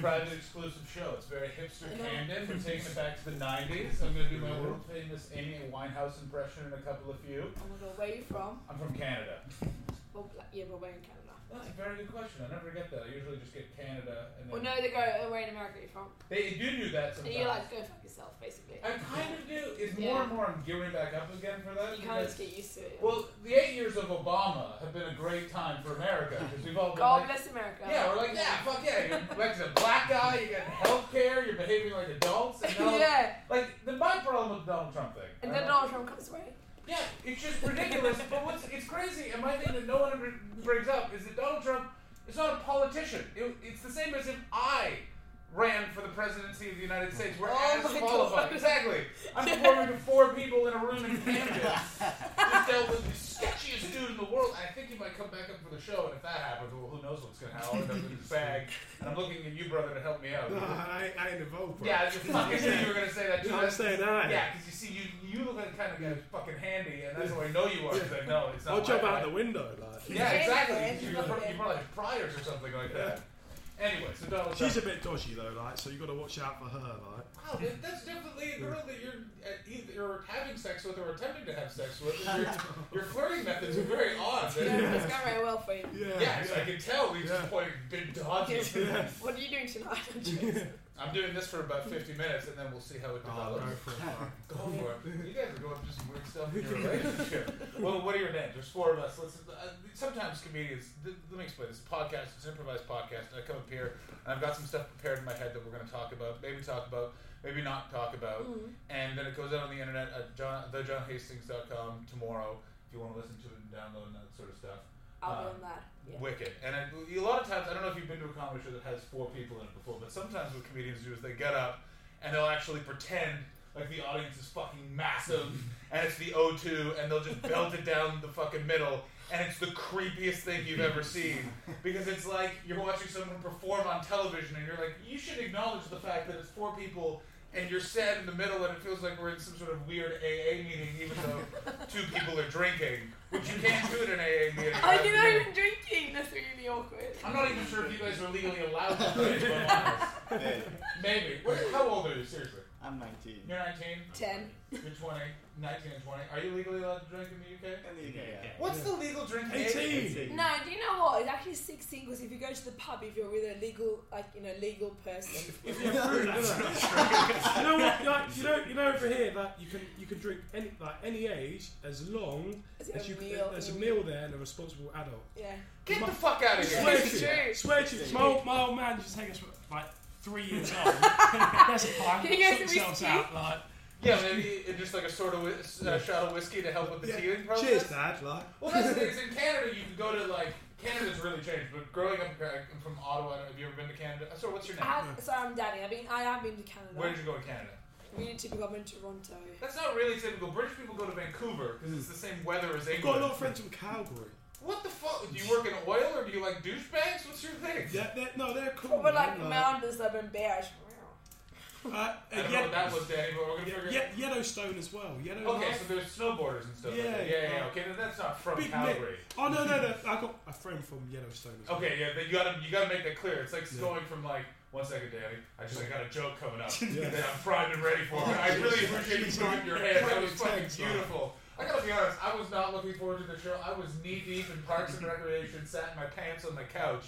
private exclusive show. It's very hipster Camden. We're taking it back to the 90s. I'm going to do my world famous Amy Winehouse impression in a couple of few. Oh my god, where are you from? I'm from Canada. Well, yeah, but where in Canada? That's a very good question. I never get that. I usually just get Canada and Well, then no, they go, oh, where in America are you from? they do do that sometimes. And sometimes. you like, go fuck yourself, basically. I kind of do. It's Yeah. more and more I'm gearing back up again for that. You kind of just get used to it. well, the eight years of Obama have been a great time for America because we've all been God like, bless America. yeah, we're like, yeah, fuck yeah. You're like a black guy, you get health care, you're behaving like adults, and now, yeah. like the my problem with the Donald Trump thing. And then Donald Trump comes away. Yeah, it's just ridiculous. but what's it's crazy, and my thing that no one ever brings up is that Donald Trump is not a politician. It, it's the same as if I ran for the presidency of the United States, whereas Oh my qualified. God. Exactly. I'm performing to four people in a room in Camden. Just dealt with the sketchiest dude in the world. I think he might come back up for the show, and if that happens, well, who knows what's going to happen? I'll end up in his bag. And I'm looking at you, brother, to help me out. No, I, ain't- I ain't involved, bro. Yeah, I just fucking knew you were going to say that too. No, I'm That's- saying that. yeah, because you see, you you look like the kind of guy who's fucking handy, and that's how I know you are. Because I know it's not. I'll jump out guy. the window, like. Yeah, exactly. You're, yeah. pro- you're probably like Priors or something like that. Anyway, so Donald She's a bit dodgy though, like, so you've got to watch out for her, like. Wow, that- that's definitely a girl that you're uh, either you're having sex with or attempting to have sex with. and Your, your flirting methods are very odd. Yeah, it's going very well for you. Yeah. Yes, I can tell. He's just Yeah. pointing big dodgy. What are you doing tonight? Andrew? I'm doing this for about 50 minutes, and then we'll see how it Oh, go develops. for it. Go for it. You guys are going through some weird stuff in your relationship. well, what are your names? There's four of us. Let's, uh, sometimes comedians, th- let me explain this. Podcast, it's an improvised podcast. I come up here, and I've got some stuff prepared in my head that we're going to talk about, maybe talk about, maybe not talk about. And then it goes out on the internet at John, thejohnhastings.com tomorrow if you want to listen to it and download and that sort of stuff. I'll uh, be on that. Yeah. Wicked. And I, a lot of times, I don't know if you've been to a comedy show that has four people in it before, but sometimes what comedians do is they get up and they'll actually pretend like the audience is fucking massive and it's the O2 and they'll just belt it down the fucking middle and it's the creepiest thing you've ever seen because it's like you're watching someone perform on television and you're like, you should acknowledge the fact that it's four people and you're sad in the middle and it feels like we're in some sort of weird AA meeting even though two people are drinking, which you can't do at an AA meeting. Oh, You have you're not even drinking. That's really awkward. I'm not even sure if you guys are legally allowed to drink, if I'm honest. Maybe. What, how old are you, seriously? I'm 19. You're 19, Ten. you're 20, 19 and 20. Are you legally allowed to drink in the UK? In the UK, yeah. What's the legal drinking 18. age? 18. No, do you know what? It's actually 16 because if you go to the pub, if you're with a legal, like, you know, legal person. If you're fruit, you know what? Like, you know, you know over here that you can you can drink any like any age as long As you as you a can, meal, there's a meal there and a responsible adult. Yeah. Get the fuck out of here. Swear here. to It's you, swear to you, my old, my old man used to take us like three years old. There's a pint, Can you sort themselves out like. Yeah, maybe it- just like a sort of whis- uh, shot of whiskey to help with the Yeah. teething process. Cheers, Dad. Like. Well, that's the thing. is In Canada, you can go to like Canada's really changed. But growing up uh, I'm from Ottawa, have you ever been to Canada? So, what's your name? I so I'm Danny. I mean, I have been to Canada. Where did you go to Canada? Really typical. I'm in Toronto. That's not really typical. British people go to Vancouver because it's the same weather as I've England. got a lot of friends from Calgary. What the fuck? Do you work in oil or do you like douchebags? What's your thing? Yeah, they're, no, they're cool. Proper like man, mountains that have been bears. Uh, I don't know what that was, Danny, but we're gonna figure. yeah, Yellowstone as well. Yellow. Okay, so there's snowboarders and stuff. like Yeah, that. yeah, yeah. yeah. Okay, then that's not from Big Calgary. Oh no, no, no! I got a friend from Yellowstone. As well. Okay, yeah, then you gotta you gotta make that clear. It's like going from like one second, Danny. I just I got a joke coming up Yeah. that I'm primed and ready for. I really appreciate you putting it in your head. That was fucking man. beautiful. I gotta be honest. I was not looking forward to the show. I was knee deep in Parks and Recreation, sat in my pants on the couch,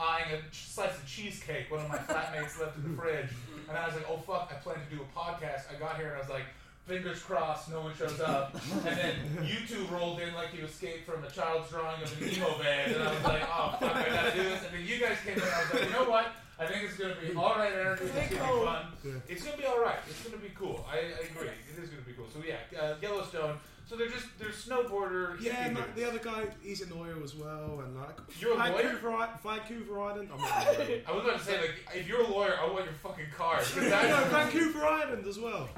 eyeing a slice of cheesecake one of my flatmates left in the fridge, and I was like, "Oh fuck! I plan to do a podcast." I got here and I was like. Fingers crossed, no one shows up. And then you two rolled in like you escaped from a child's drawing of an emo band, and I was like, "Oh fuck, I gotta do this." And then you guys came in, and I was like, "You know what? I think it's gonna be all right energy. It's gonna be fun. It's gonna be all right. It's gonna be cool. I, I agree. It is gonna be cool. So yeah, uh, Yellowstone. So they're just they're snowboarder. Yeah, hippie and like, the other guy, he's in oil as well, and like You're a lawyer? Vancouver, I- Vancouver Island. I'm not a lawyer. I was about to say like if you're a lawyer, I want your fucking card. 'Cause no, that's- Vancouver Island as well.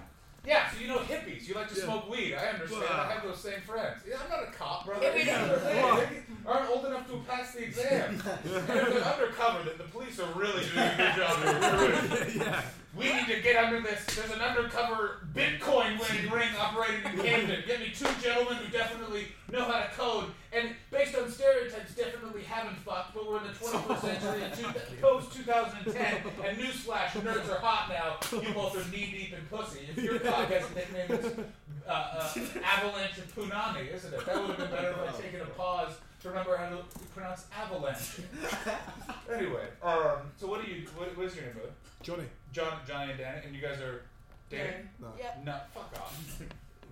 yeah, so you know hippies. You like to Yeah. smoke weed. I understand. Wow. I uh, have those same friends. Yeah, I'm not a cop, brother. Yeah, we know know. I'm aren't old enough to pass the exam. and if they're undercover, then the police are really doing a good job of yeah. We need to get under this. There's an undercover Bitcoin winning ring operating in Camden. Get me two gentlemen who definitely know how to code and, based on stereotypes, definitely haven't fucked, but we're in the 21st century and two, post 2010, and newsflash, nerds are hot now. You both are knee deep in pussy. If your podcast nickname is uh, uh, Avalanche and Punani, isn't it? That would have been better if I'd taken a pause to remember how to pronounce avalanche. anyway, um, so what do you? What, what is your name, brother? Johnny. John, Johnny, and Danny, and you guys are dating? No. Yeah, No, fuck off.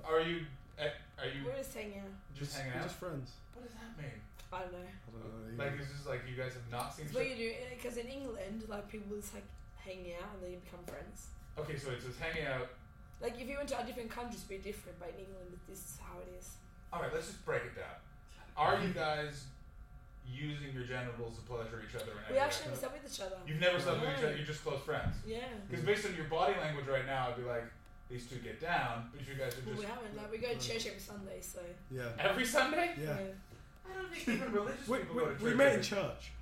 Are you? uh, Are you we're just hanging out. just hanging out? just friends. What does that mean? I don't know. I don't know. Like it's just like you guys have not seen. It's what each you do because in England, like people just like hang out and then you become friends. Okay, so it's just hanging out. Like if you went to a different countries, it'd be different. But in England, this is how it is. All right, let's just break it down. Are you guys using your genitals to pleasure each other? In We any actually way? slept with each other. You've never slept with each other. You're just close friends. Yeah. Because based on your body language right now, I'd be like, these two get down, but you guys are Well, just we haven't. Like we go to church every Sunday, so Yeah. every Sunday. Yeah. I don't think even religious We, people we, go to church. we met in church.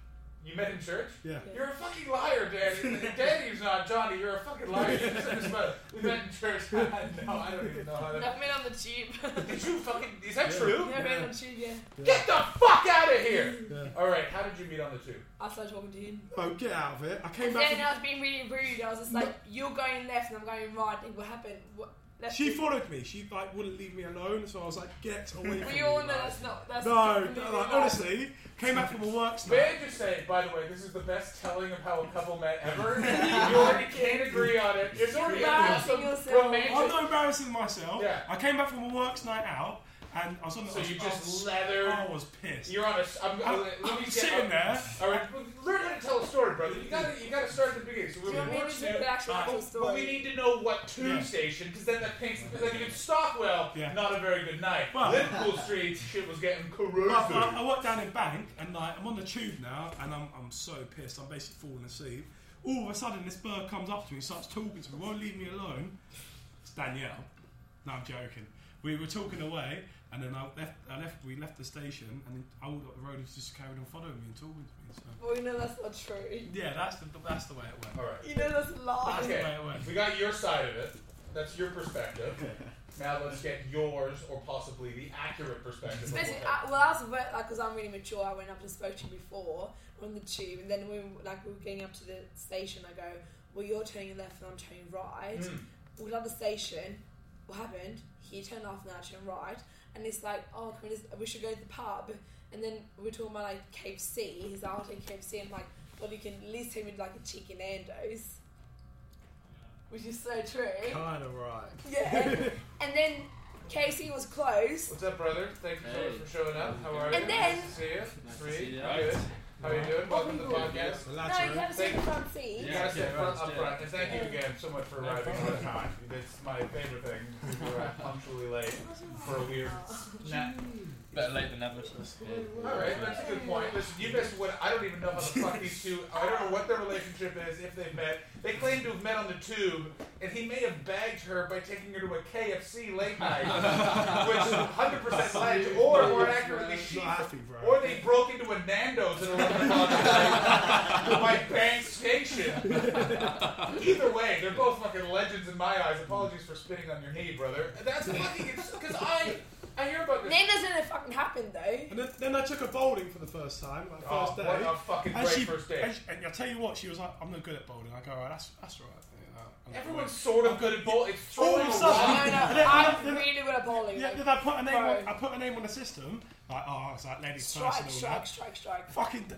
You met in church. Yeah. Yeah. You're a fucking liar, Danny. Danny's not Johnny. You're a fucking liar. You just said this about- we met in church. no, I don't even know how No, that. I met on the tube. Did you fucking? Is that Yeah. true? yeah, I met on the tube. Yeah. Get the fuck out of here! Yeah. All right, how did you meet on the tube? I started talking to him. Oh, get out of it. I came And back then from, I was being really rude. I was just like, "You're going left and I'm going right." And what happened? What? Left She followed me. She like wouldn't leave me alone, so I was like, "Get away from me!" We me!" all know like. that's not. That's No, completely like, right. honestly, came back from a work May night. I just say, by the way, this is the best telling of how a couple met ever. you already can't agree on it. It's You're already embarrassing awesome, yourself. romantic. I'm not embarrassing myself. Yeah. I came back from a works night out, and I was on the. So I was, you I just was, leather. I was pissed. You're on a. s- I'm, I, let me I'm get sitting there. All right, learn how to tell a story, brother. You gotta, you gotta start at the beginning. So we're you want to student, do the actual actual but, but we need to know what tube Yeah. station, because then that paints. Because like if it's Stockwell, Yeah. not a very good night. Well- Liverpool Street, shit was getting corrosive. Well, I, I work down in Bank, and like I'm on the tube now, and I'm, I'm so pissed. I'm basically falling asleep. All of a sudden, this bird comes up to me, starts talking to me, won't leave me alone. It's Danielle. No, I'm joking. We were talking away, and then I left. I left. We left the station, and then I walked up the road and just carried on following me and talking to me. So Well, you know that's not true. yeah, that's the that's the way it went. All right. You know that's a lie. That's Okay. the way it went. We got your side of it. That's your perspective. Now let's get yours, or possibly the accurate perspective. of what Basically, happened. I, well, I was like, because I'm really mature. I went up and spoke to you before on the tube, and then when like we were getting up to the station, I go, "Well, you're turning left and I'm turning right." Mm. We got to the station. What happened? He turned off and I turned right, and it's like, "Oh, can we, just, we should go to the pub." And then we're talking about like KFC. He's like, "I'll take KFC," and I'm like, "Well, you can at least take me to like a chicken Nando's," which is so true. Kind of right. Yeah, and, and then KFC was closed. What's up, brother? Thank you so Hey. much for showing up. How are you? And then- nice to see you. Nice to see you. Good. How are you doing? Welcome to the podcast. The No, lads you are have to sit in front seat. You Yeah, gotta sit front, up front. And thank you again so much for arriving problem. on time. That's my favorite thing. You were punctually late for a weird snap. Better late than never. So All right, that's a good point. Listen, you guys would. I don't even know how the fuck these two. I don't know what their relationship is if they've met. They claim to have met on the tube, and he may have bagged her by taking her to a KFC late night, which is 100 percent alleged, or more accurately, she. Not happy, bro. Or they broke into a Nando's at 11 o'clock by Bank Station. Either way, they're both fucking legends in my eyes. Apologies for spitting on your knee, brother. That's fucking. Because I, I hear about this. Nando's didn't fucking happen though. And then, then I took her bowling for the first time, like Oh, first day. what a fucking and great she, first day. And, she- and I tell you what, she was like, "I'm not good at bowling." I go, "All right, that's that's all right." Yeah, I'm not Everyone's good." sort of good at bowl. It's throwing All of a a sudden- No, no, And I'm then- really good at bowling. Yeah, like, then I put a name. On, Bro. I put a name on the system. Like, oh, it's like ladies strike, first and all strike, that. strike, strike. Fucking d-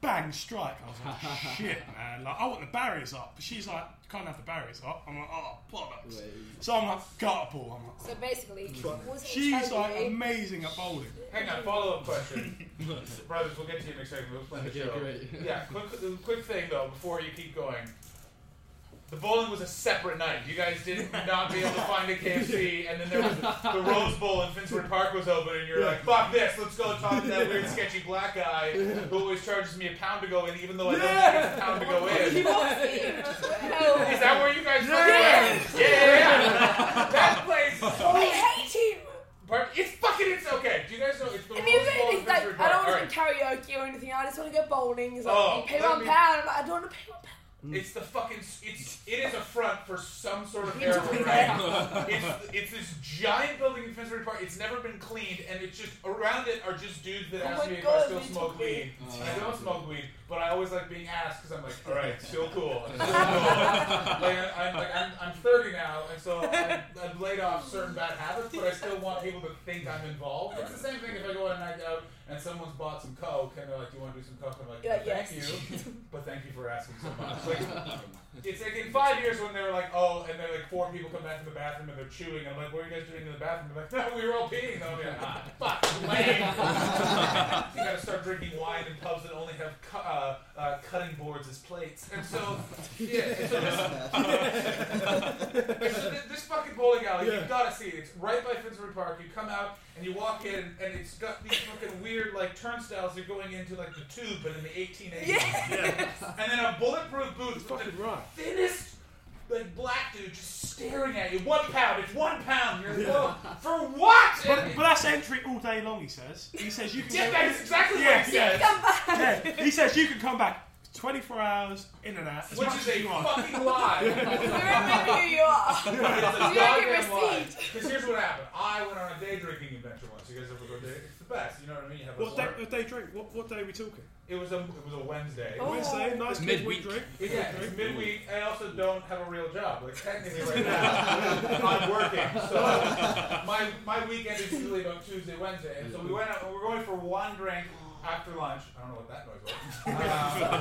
bang strike. I was like, shit, man. Like, I want the barriers up, but she's like, can't have the barriers up. I'm like, oh, bollocks. So I'm like, gut a ball. I'm like, So oh. basically, hmm. was it she's totally- like amazing at bowling. Hang on, follow up question. Brothers, we'll get to you next a second. We'll explain the Okay, show. great. Yeah, quick, quick thing though, before you keep going. The bowling was a separate night. You guys did not be able to find a KFC, and then there was the Rose Bowl in Finsbury Park was open, and you're like, "Fuck this! Let's go talk to that weird, sketchy black guy who always charges me a pound to go in, even though I don't think it's a pound to go in." He walks in. Hell. Is that where you guys fucking went? Yeah, yeah, yeah. That place. I hate him. Part, it's fucking. It's okay. Do you guys know it's the And Rose he's Bowl in like, I don't want to do karaoke or anything. I just want to go bowling. He's like, Oh, you pay let one me- pound. I'm like, I don't want to pay one pound. It's the fucking. It's it is a front for some sort of It's heroin. It's it's this giant building in Finsbury Park. It's never been cleaned, and it's just around it are just dudes that Oh ask me if I still smoke weed. Oh. I don't smoke weed, but I always like being asked because I'm like, all right, still cool. Still cool. like, I- I'm like I'm, I'm 30 now, and so I, I've laid off certain bad habits, but I still want people to think I'm involved. It's the same thing if I go on a night out and someone's bought some coke and they're like, "Do you want to do some coke?" I'm like, Yeah, "Thank yes. you, but thank you for asking so much." Like, it's like in five years when they're like, "Oh," and they're like four people come back from the bathroom and they're chewing. I'm like, "What are you guys doing in the bathroom?" They're like, "No, we were all peeing." though." I'm like, ah, "Fuck, lame." you gotta start drinking wine in pubs that only have cu- uh, uh, cutting boards as plates, and so yeah. and so this, and so thi- this fucking bowling alley, Yeah. you've got to see it. It's right by Finsbury Park. You come out and you walk in, and it's got these fucking weird like turnstiles. You're going into like the tube, but in the 1880s. Yeah, And then a bulletproof booth it's fucking the right. Thinnest like black dude just staring at you. One pound. It's one pound. You're like, "Whoa, for what? But, And- but that's entry all day long. He says. He says you can. yeah, go- that's exactly Yeah, what he says. Come back. yeah, he says you can come back 24 hours in and out as Which much is as a you want. fucking lie. We remember who you are. It's a You don't get goddamn lie. receipt. Because here's what happened. I went on a day drinking adventure once. You guys ever go day? It's the best. You know what I mean? You have a What day, work- what day drink? What, what day are we talking? It was a it was a Wednesday. Oh. Wednesday, nice midweek midweek. drink. Yeah, it's midweek. I also don't have a real job. Like technically, right now, I'm working. So my my weekend is usually about Tuesday, Wednesday, and so we went out. and We're going for one drink after lunch. I don't know what that noise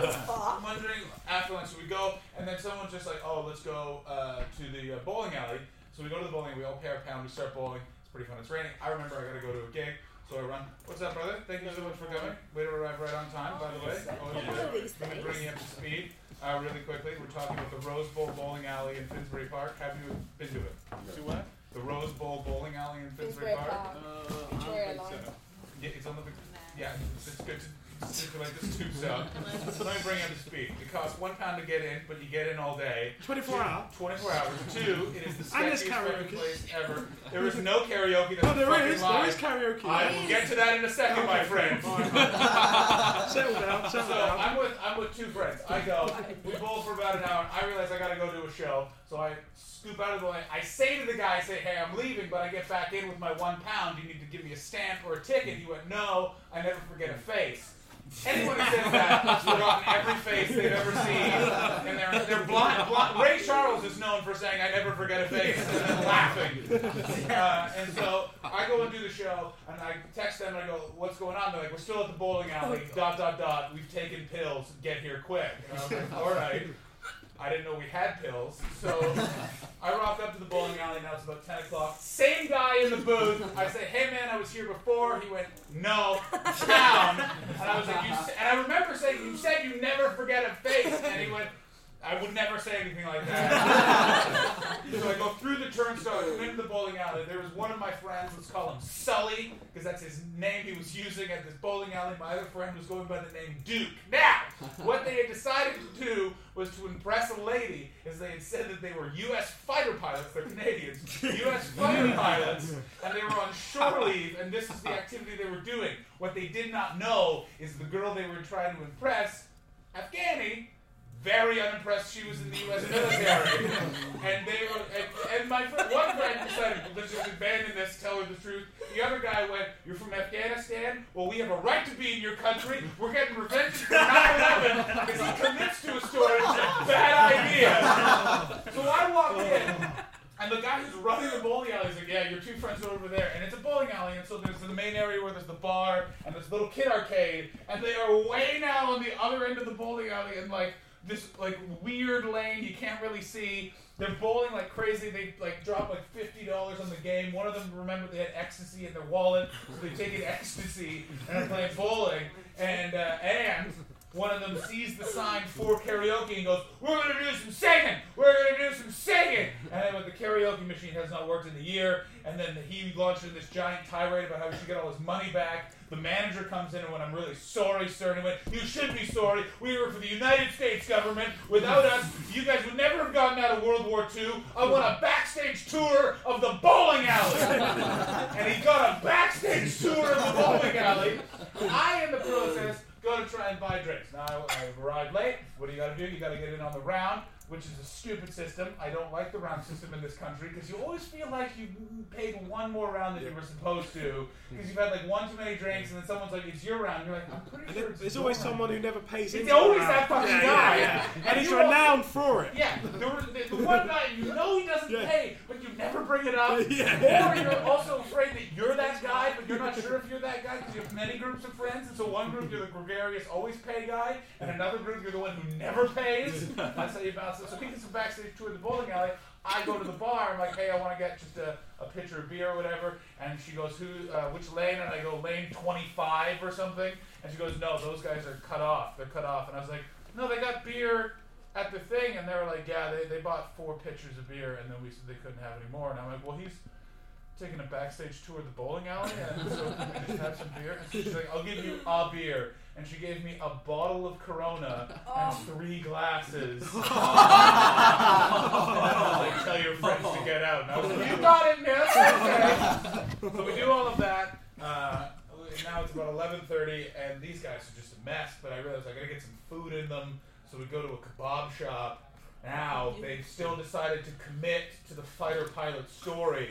was. Um, one drink after lunch. So we go, and then someone's just like, "Oh, let's go uh, to the uh, bowling alley." So we go to the bowling. We all pay our pound. We start bowling. It's pretty fun. It's raining. I remember I got to go to a gig. So I run. What's up, brother? Thank you so much for coming. Way to arrive right on time, by the way. Oh, Always one good. of these Let me things. bring you up to speed. Uh, really quickly, we're talking about the Rose Bowl Bowling Alley in Finsbury Park. Have you been to it? To what? The Rose Bowl Bowling Alley in Finsbury Finsbury Park. Park. Uh, I don't think so. Yeah, it's on the. Yeah, it's, it's good to circulate this tube stuff. So let me bring up to speed. It costs one pound to get in, but you get in all day. 24 hours. 24 hours. Two, it is the And there's sketchiest fucking karaoke. place ever. There is no karaoke. That's Oh, there fucking is. lie. There is karaoke. I will get to that in a second, my friend. settle down. Settle So down. I'm with I'm with two friends. I go. We bowl for about an hour. I realize I gotta go to a show, so I scoop out of the way. I say to the guy, I say, "Hey, I'm leaving, but I get back in with my one pound. You need to give me a stamp or a ticket." He went, "No, I never forget a face." Anyone who says that has forgotten every face they've ever seen, and they're they're blind, blind. Ray Charles is known for saying, "I never forget a face," and then laughing. Uh, and so I go and do the show, and I text them and I go, "What's going on?" They're like, "We're still at the bowling alley." dot dot dot. We've taken pills. Get here quick. And I was like, "All right." I didn't know we had pills, so I rock up to the bowling alley. Now it's about ten o'clock. Same guy in the booth. I say, "Hey man, I was here before." He went, "No, down." And I was like, "You," and I remember saying, "You said you never forget a face," and he went. I would never say anything like that. so I go through the turnstile, come into the bowling alley. There was one of my friends, let's call him Sully, because that's his name he was using at this bowling alley. My other friend was going by the name Duke. Now, what they had decided to do was to impress a lady, as they had said that they were U.S. fighter pilots. They're Canadians. U.S. fighter pilots, and they were on shore leave, and this is the activity they were doing. What they did not know is the girl they were trying to impress, Afghani, very unimpressed she was in the U.S. military, and they were, and, and my friend, one friend decided, let's just abandon this, tell her the truth. The other guy went, "You're from Afghanistan? Well, we have a right to be in your country. We're getting revenge for 9/11 because he commits to a story. Bad idea." So I walk in. And the guy who's running the bowling alley is like, yeah, your two friends are over there. And it's a bowling alley, and so there's the main area where there's the bar and this little kid arcade. And they are way now on the other end of the bowling alley in like this like weird lane you can't really see. They're bowling like crazy. They like drop like fifty dollars on the game. One of them remembered they had ecstasy in their wallet, so they take an ecstasy and are playing bowling. And uh, and one of them sees the sign for karaoke and goes, "We're gonna do some singing. We're gonna do some singing." And then, the karaoke machine has not worked in a year. And then he launched in this giant tirade about how he should get all his money back. The manager comes in and went, "I'm really sorry, sir." And he went, "You should be sorry. We were for the United States government. Without us, you guys would never have gotten out of World War II. I want a backstage tour of the bowling alley." and he got a backstage tour of the bowling alley. I, in the process, go to try and buy drinks. Now I, I arrived late. What do you got to do? You got to get in on the round, which is a stupid system. I don't like the round system in this country because you always feel like you paid one more round than you were supposed to because you've had like one too many drinks, and then someone's like, "It's your round." You're like, "I'm pretty And sure." it's there's always round." someone who never pays It's always that fucking yeah, guy. Yeah, yeah. And And he's renowned for it. Yeah, the, the, the one guy you know he doesn't pay, but you never bring it up. Or you're also afraid that you're that guy, but you're not sure if you're that guy because you have many groups of friends. And so one group you're the gregarious, always pay guy, and another group you're the one who never pays. That's how you it. So he gets a backstage tour of the bowling alley. I go to the bar. I'm like, hey, I want to get just a, a pitcher of beer or whatever. And she goes, who, uh, which lane? And I go, lane 25 or something. And she goes, no, those guys are cut off. They're cut off. And I was like, no, they got beer at the thing. And they were like, yeah, they, they bought four pitchers of beer. And then we said they couldn't have any more. And I'm like, well, he's taking a backstage tour of the bowling alley. And so we just have some beer? And she's like, I'll give you a beer. And she gave me a bottle of Corona and three glasses. and I was like, tell your friends to get out. And I was like, you got it, miss. Okay. So we do all of that. Uh, now it's about 11:30, and these guys are just a mess. But I realized I gotta get some food in them. So we go to a kebab shop. Now they've still decided to commit to the fighter pilot story,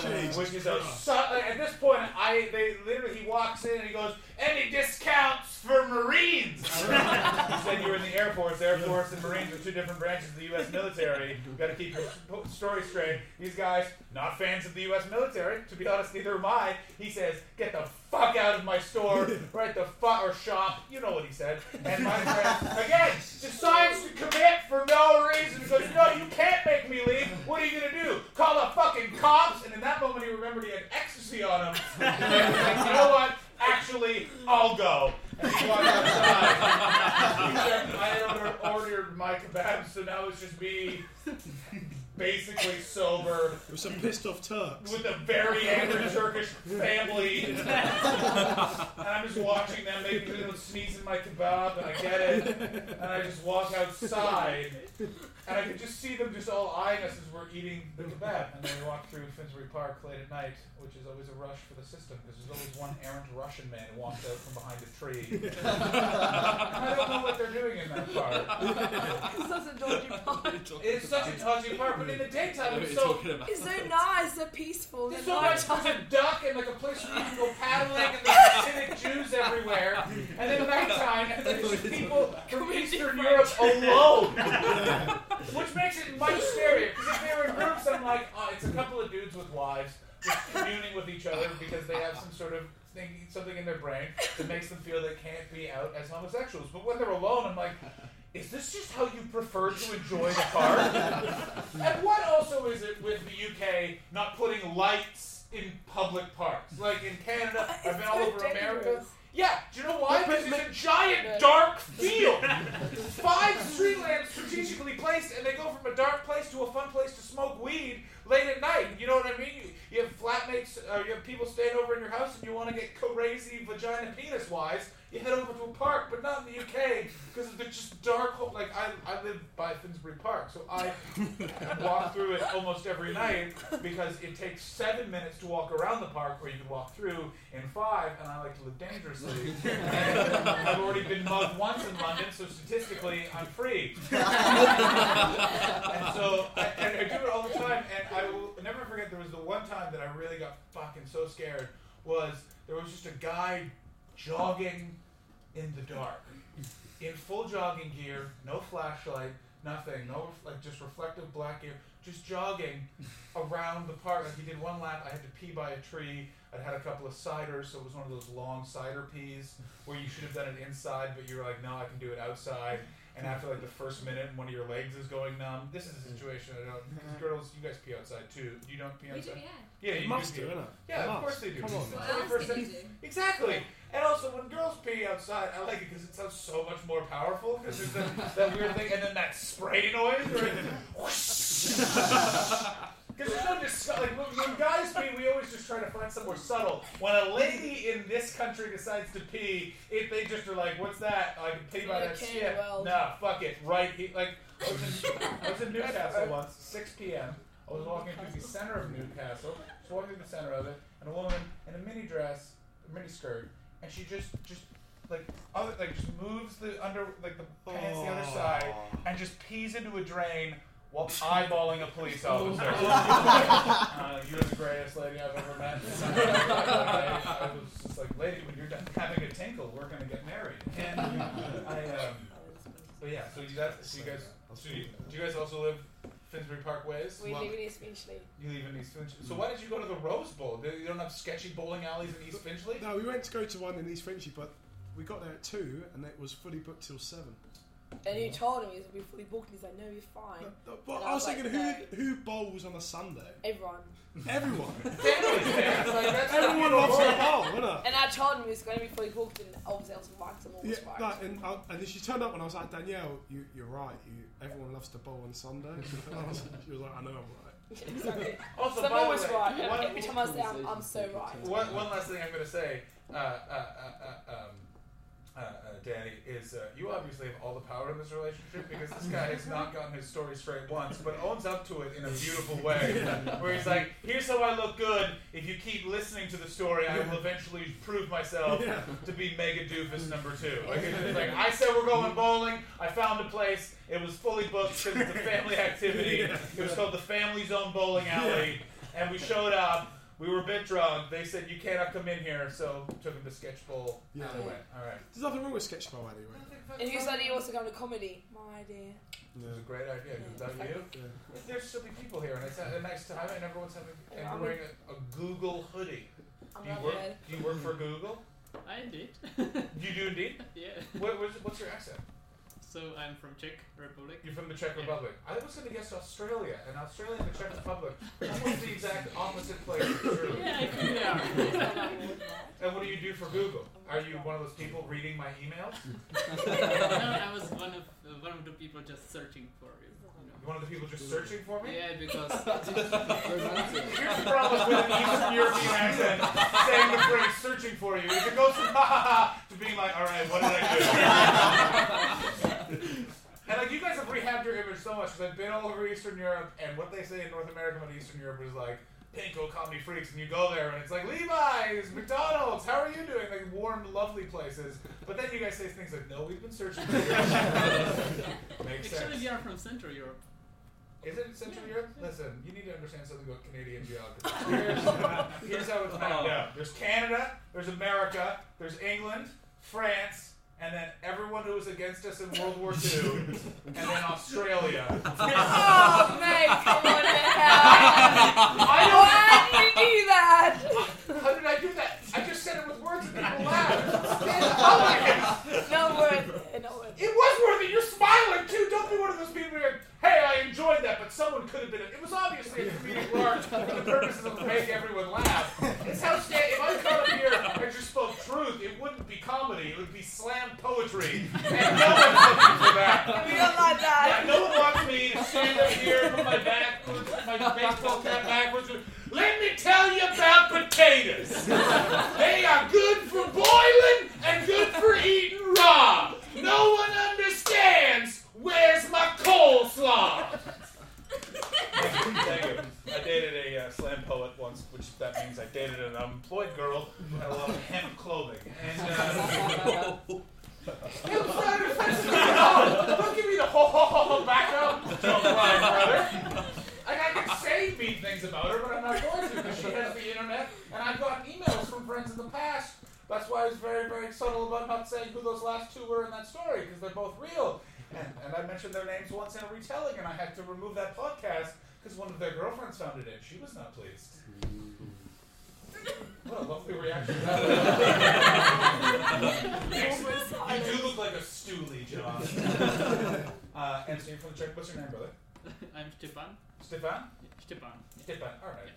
Jesus which is a su- at this point I they literally he walks in and he goes any discounts for Marines. he said you were in the Air Force. Air Force and Marines are two different branches of the U.S. military. You got to keep your story straight. These guys not fans of the U.S. military. To be honest, neither am I. He says get the fuck out of my store, right the fuck or shop. You know what he said. And my friend again decides to commit for no reason. He goes, no, you can't make me leave. What are you gonna do? Call the fucking cops? And in that moment, he remembered he had ecstasy on him. And he was like, you know what? Actually, I'll go. Walked outside. Except I had ordered, ordered my kebab, so now it's just me, basically sober, With some pissed off Turks. with a very angry Turkish family. and I'm just watching them making little sneeze in my kebab, and I get it. And I just walk outside, and I could just see them just all eyeing us as we're eating the kebab. And then we walk through Finsbury Park late at night, which is always a rush for the system, because there's always one errant Russian man who walks out from behind a tree. I don't know what they're doing in that park. It's such a dodgy park. It's such a dodgy park, but in the daytime it's so talking? It's so nice, so peaceful. There's There's so much. There's time. a duck and like a place where you can go paddling, and there's Hasidic Jews everywhere. And then nighttime, and there's people from Eastern Europe alone, which makes it much scarier. Because if they were in groups, I'm like, oh, it's a couple of dudes with wives just communing with each other because they have some sort of thing, something in their brain that makes them feel they can't be out as homosexuals. But when they're alone, I'm like. Is this just how you prefer to enjoy the park? and what also is it with the UK not putting lights in public parks? Like in Canada, I've been all so over America. Yeah, do you know why? Because it's a giant dark field. Five street lamps placed, and they go from a dark place to a fun place to smoke weed late at night. You know what I mean? You, flatmates, or you have people staying over in your house, and you want to get crazy vagina penis wise. You head over to a park, but not in the UK because they're just dark. ho- Like I, I live by Finsbury Park, so I walk through it almost every night because it takes seven minutes to walk around the park where you can walk through in five, and I like to live dangerously. And I've already been mugged once in London, so statistically I'm free. and so, I, and I do it all the time, and I will never forget. There was the one time that I really got fucking so scared. Was there was just a guy jogging in the dark, in full jogging gear, no flashlight, nothing, no like just reflective black gear, just jogging around the park. Like he did one lap. I had to pee by a tree. I'd had a couple of ciders, so it was one of those long cider peas where you should have done it inside, but you were like, no, I can do it outside. And after like the first minute, one of your legs is going numb. This is a situation I don't. Because uh-huh. girls, you guys pee outside too. You don't pee outside. We do, yeah. Yeah, They you must do. do, pee. innit? Yeah, They of must. course they do. Come on. It's the What else 21st can you century. do? Exactly. And also, when girls pee outside, I like it because it sounds so much more powerful. Because there's that, that weird thing, and then that spray noise, right? Because there's no dis- like when, when guys pee, we always just try to find somewhere subtle. When a lady in this country decides to pee, if they just are like, "What's that? I can pee by that Okay, skip." well. Nah, fuck it. Right? He, like I was, in, I was in Newcastle once, 6 p.m. I was walking through the center of Newcastle, just walking through the center of it, and a woman in a mini dress, a mini skirt, and she just just like other like just moves the under like the pants the other side and just pees into a drain while eyeballing a police officer. uh, you're the greatest lady I've ever met. I, I was just like, lady, when you're done having a tinkle, we're gonna get married. And I, um, but yeah, so you guys, so you guys, so you, do you guys also live Finsbury Park ways? We Well- live in East Finchley. You live in East Finchley. So why did you go to the Rose Bowl? You don't have sketchy bowling alleys in East Finchley? No, we went to go to one in East Finchley, but we got there at two, and it was fully booked till seven. And he told him he was going to be fully booked. He's like, no, you're fine. But, but I I was was thinking, like, who who bowls on a Sunday? Everyone. Everyone. Families, man. Like, that's Everyone loves to bowl, isn't it? And I told him he was going to be fully booked, and obviously I was right, 'cause I'm always Yeah, right. like, and, I, and then she turned up and I was like, Danielle, you, you're right. You, everyone loves to bowl on Sunday. And I was- she was like, I know I'm right. exactly. Also, So I'm by the always way, right. one- Every time I say I'm, I'm so right. One, one last thing I'm going to say, uh, uh, uh, uh, um, uh, uh, Danny, is uh, you obviously have all the power in this relationship because this guy has not gotten his story straight once, but owns up to it in a beautiful way. Where he's like, here's how I look good. If you keep listening to the story, I will eventually prove myself to be mega doofus number two. Like, it's just like I said, we're going bowling. I found a place. It was fully booked because it's a family activity. It was called the Family Zone Bowling Alley, and we showed up. We were a bit drunk. They said you cannot come in here, so took him to sketch bowl. Yeah. And they went. All right. There's nothing wrong with sketch bowl anyway. And he said he also going to comedy. My idea. It was a great idea. Is that you? Yeah. There's silly people here, and it's a nice time, and everyone's having. And Yeah, you're wearing a, a Google hoodie. I'm Do you not work? good. Do you work for Google? I did. You do indeed. yeah. What, what's, what's your accent? So I'm from Czech Republic. You're from the Czech Yeah. Republic. I was going to guess Australia, and Australia and the Czech Republic are almost the exact opposite places. Really. Yeah, I think they are. And what do you do for Google? Are you one of those people reading my emails? no, I was one of uh, one of the people just searching for you. you You one of the people just searching for me? Yeah, because Here's the problem with an Eastern European accent saying the phrase searching for you. Is it goes from ha ha ha to being like, alright, what did I do? And like, you guys have rehabbed your image so much because I've been all over Eastern Europe, and what they say in North America about Eastern Europe is like, pinko comedy freaks, and you go there and it's like, Levi's, McDonald's, how are you doing? Like, warm, lovely places. But then you guys say things like, no, we've been searching for you. Makes sense. actually we are from Central Europe. Is it Central Europe? Listen, you need to understand something about Canadian geography. Here's, here's how it's oh. mapped out. There's Canada, there's America, there's England, France, and then everyone who was against us in World War II, and then Australia. Oh, mate, come on now. Why did you do that? How did I do that? I just said it with words and people laughed. It's hilarious. No word. No word. It was worthy. You're smiling too. Don't be one of those people who are like, hey, I enjoyed that, but someone could have been. It was obviously a comedic large for the purposes of making everyone laugh. It's how sta If I got up here and just spoke truth, it wouldn't be comedy. It would be slam poetry, and no one's looking for that. We don't like Yeah, no one wants me to stand up here with my back, my baseball cap backwards. Let me tell you about potatoes. They are good for boiling and good for eating raw. No one understands. Where's my coleslaw? Thank you. Thank you. I dated a uh, slam poet once, which that means I dated an unemployed girl who had a lot of hemp clothing. And uh, it was not offensive at all. Don't give me the ho ho ho ho back up joke line, brother. Like I can say mean things about her, but I'm not going to because she has the internet, and I've gotten emails from friends in the past. That's why I was very, very subtle about not saying who those last two were in that story because they're both real. And, and I mentioned their names once in a retelling, and I had to remove that podcast because one of their girlfriends found it in. She was not pleased. What a lovely reaction that was. you do look like a stoolie, John. uh, and so you're from the Czech. What's your name, brother? I'm Stepan. Stefan? Stepan. Stepan. All right.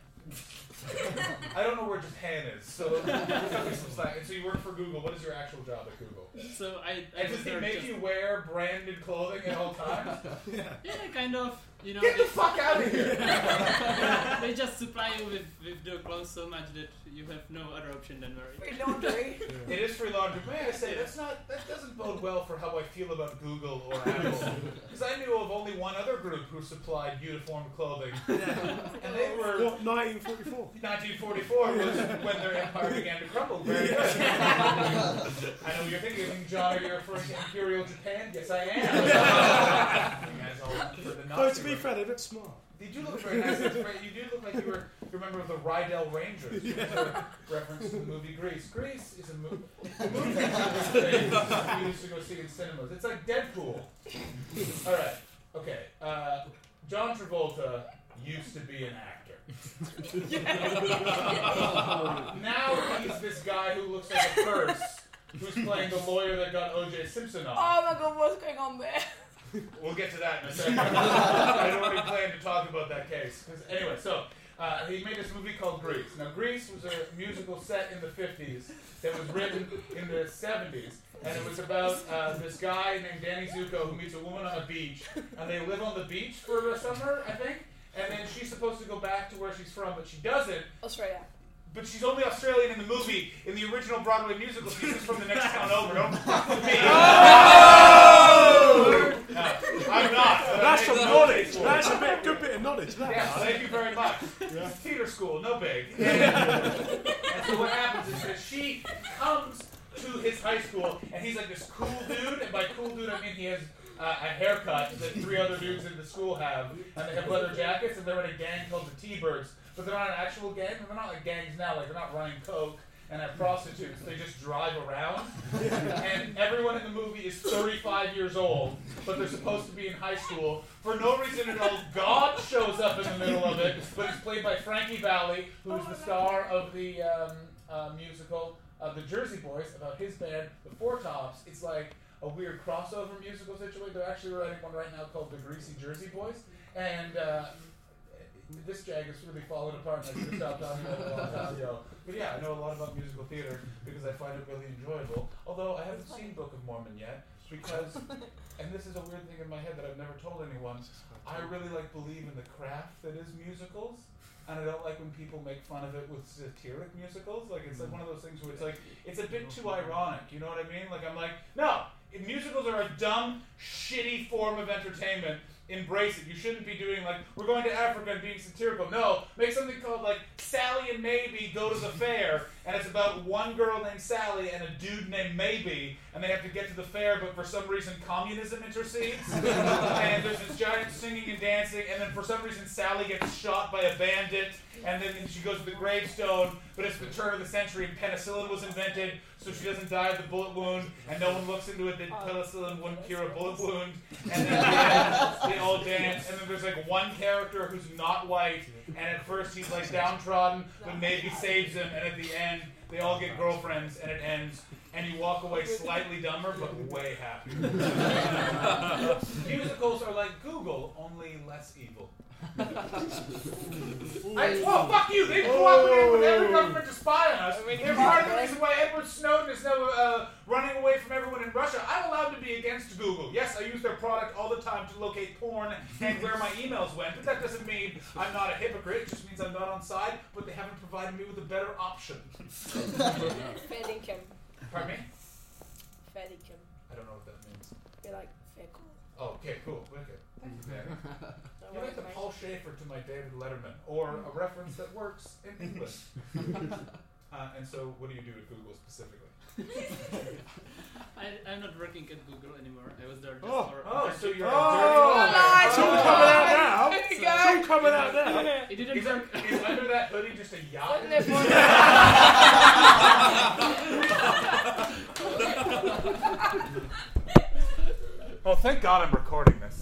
I don't know where Japan is, so some slack. And so you work for Google. What is your actual job at Google? So I, I And does he make just you wear branded clothing at all times? Yeah. yeah, kind of. you know, Get the they, fuck out of here! they just supply you with, with the clothes so much that you have no other option than wear it. Free laundry. It is free laundry. May I say that's not that doesn't bode well for how I feel about Google or Apple. Because I knew of only one other group who supplied uniform clothing, and they were What, 1944? 1944 was when their empire began to crumble. Very good. I know what you're thinking, John. Are you referring to Imperial Japan? Yes, I am. you guys all went for the No, to be route. fair, they look smart. You do look very nice. That's. You do look like you were you're a member of the Rydell Rangers. Which is a reference to the movie Grease. Grease is a, mo- a movie that we used to go see in cinemas. It's like Deadpool. All right. Okay. Uh, John Travolta used to be an actor. now he's this guy who looks like a purse, who's playing the lawyer that got O.J. Simpson off. Oh my god, what's going on there? We'll get to that in a second. I already planned to talk about that case. 'Cause anyway, so uh, he made this movie called Grease. Now, Grease was a musical set in the 50s that was written in the 70s. And it was about uh, this guy named Danny Zuko who meets a woman on a beach. And they live on the beach for the summer, I think. And then she's supposed to go back to where she's from, but she doesn't. Australia. But she's only Australian in the movie. In the original Broadway musical, she's just from the next town over. Don't fuck with me. No, I'm not. That's make some knowledge. case That's a bit, good bit of knowledge. That. Yeah, thank you very much. Yeah. Theater school, no big. And, and so what happens is that she comes to his high school, and he's like this cool dude. And by cool dude, I mean he has uh, a haircut that three other dudes in the school have, and they have leather jackets, and they're in a gang called the T-Birds. But they're not an actual gang. They're not like gangs now. Like they're not running coke and have prostitutes. They just drive around. and everyone in the movie is 35 years old, but they're supposed to be in high school. For no reason at all, God shows up in the middle of it, but it's played by Frankie Valli, who is the star of the um, uh, musical uh, The Jersey Boys about his band, The Four Tops. It's like a weird crossover musical situation. They're actually writing one right now called The Greasy Jersey Boys. And uh, this jag is really falling apart, and I should have stopped talking about it a long time ago. But yeah, I know a lot about musical theater because I find it really enjoyable. Although I haven't seen Book of Mormon yet, because, and this is a weird thing in my head that I've never told anyone. I really like believe in the craft that is musicals, and I don't like when people make fun of it with satiric musicals. Like it's like one of those things where it's like it's a bit too ironic. You know what I mean? Like I'm like, no, musicals are a dumb, shitty form of entertainment. Embrace it. You shouldn't be doing like we're going to Africa and being satirical. No, make something called like Sally and Maybe go to the fair, and it's about one girl named Sally and a dude named Maybe, and they have to get to the fair, but for some reason communism intercedes, and there's this giant singing and dancing, and then for some reason Sally gets shot by a bandit, and then she goes to the gravestone, but it's the turn of the century and penicillin was invented, so she doesn't die of the bullet wound, and no one looks into it that oh. penicillin wouldn't cure a bullet wound, and then at the end, they all dance, and then there's like one character who's not white, and at first he's like downtrodden, but maybe saves him, and at the end they all get girlfriends, and it ends. And you walk away slightly dumber, but way happier. Musicals are like Google, only less evil. I, well, fuck you! They cooperated with every government to spy on us. They're part of the reason why Edward Snowden is now uh, running away from everyone in Russia. I'm allowed to be against Google. Yes, I use their product all the time to locate porn and where my emails went, but that doesn't mean I'm not a hypocrite. It just means I'm not on side, but they haven't provided me with a better option. Fair income. Pardon me? Fair income. I don't know what that means. Be like, fair call. Oh, okay, cool. Wicked. Thank you, Danny. Don't You're like the. Paul Shaffer to my David Letterman, or a reference that works in English. uh, and so, what do you do at Google specifically? I, I'm not working at Google anymore. I was there just Oh, for Oh, so you're Oh, a dirty liar. it's all coming out now. There you go. all coming out now. It didn't Is, work. there, is under that hoodie just a yacht? Wasn't it for- Oh, thank God I'm recording this.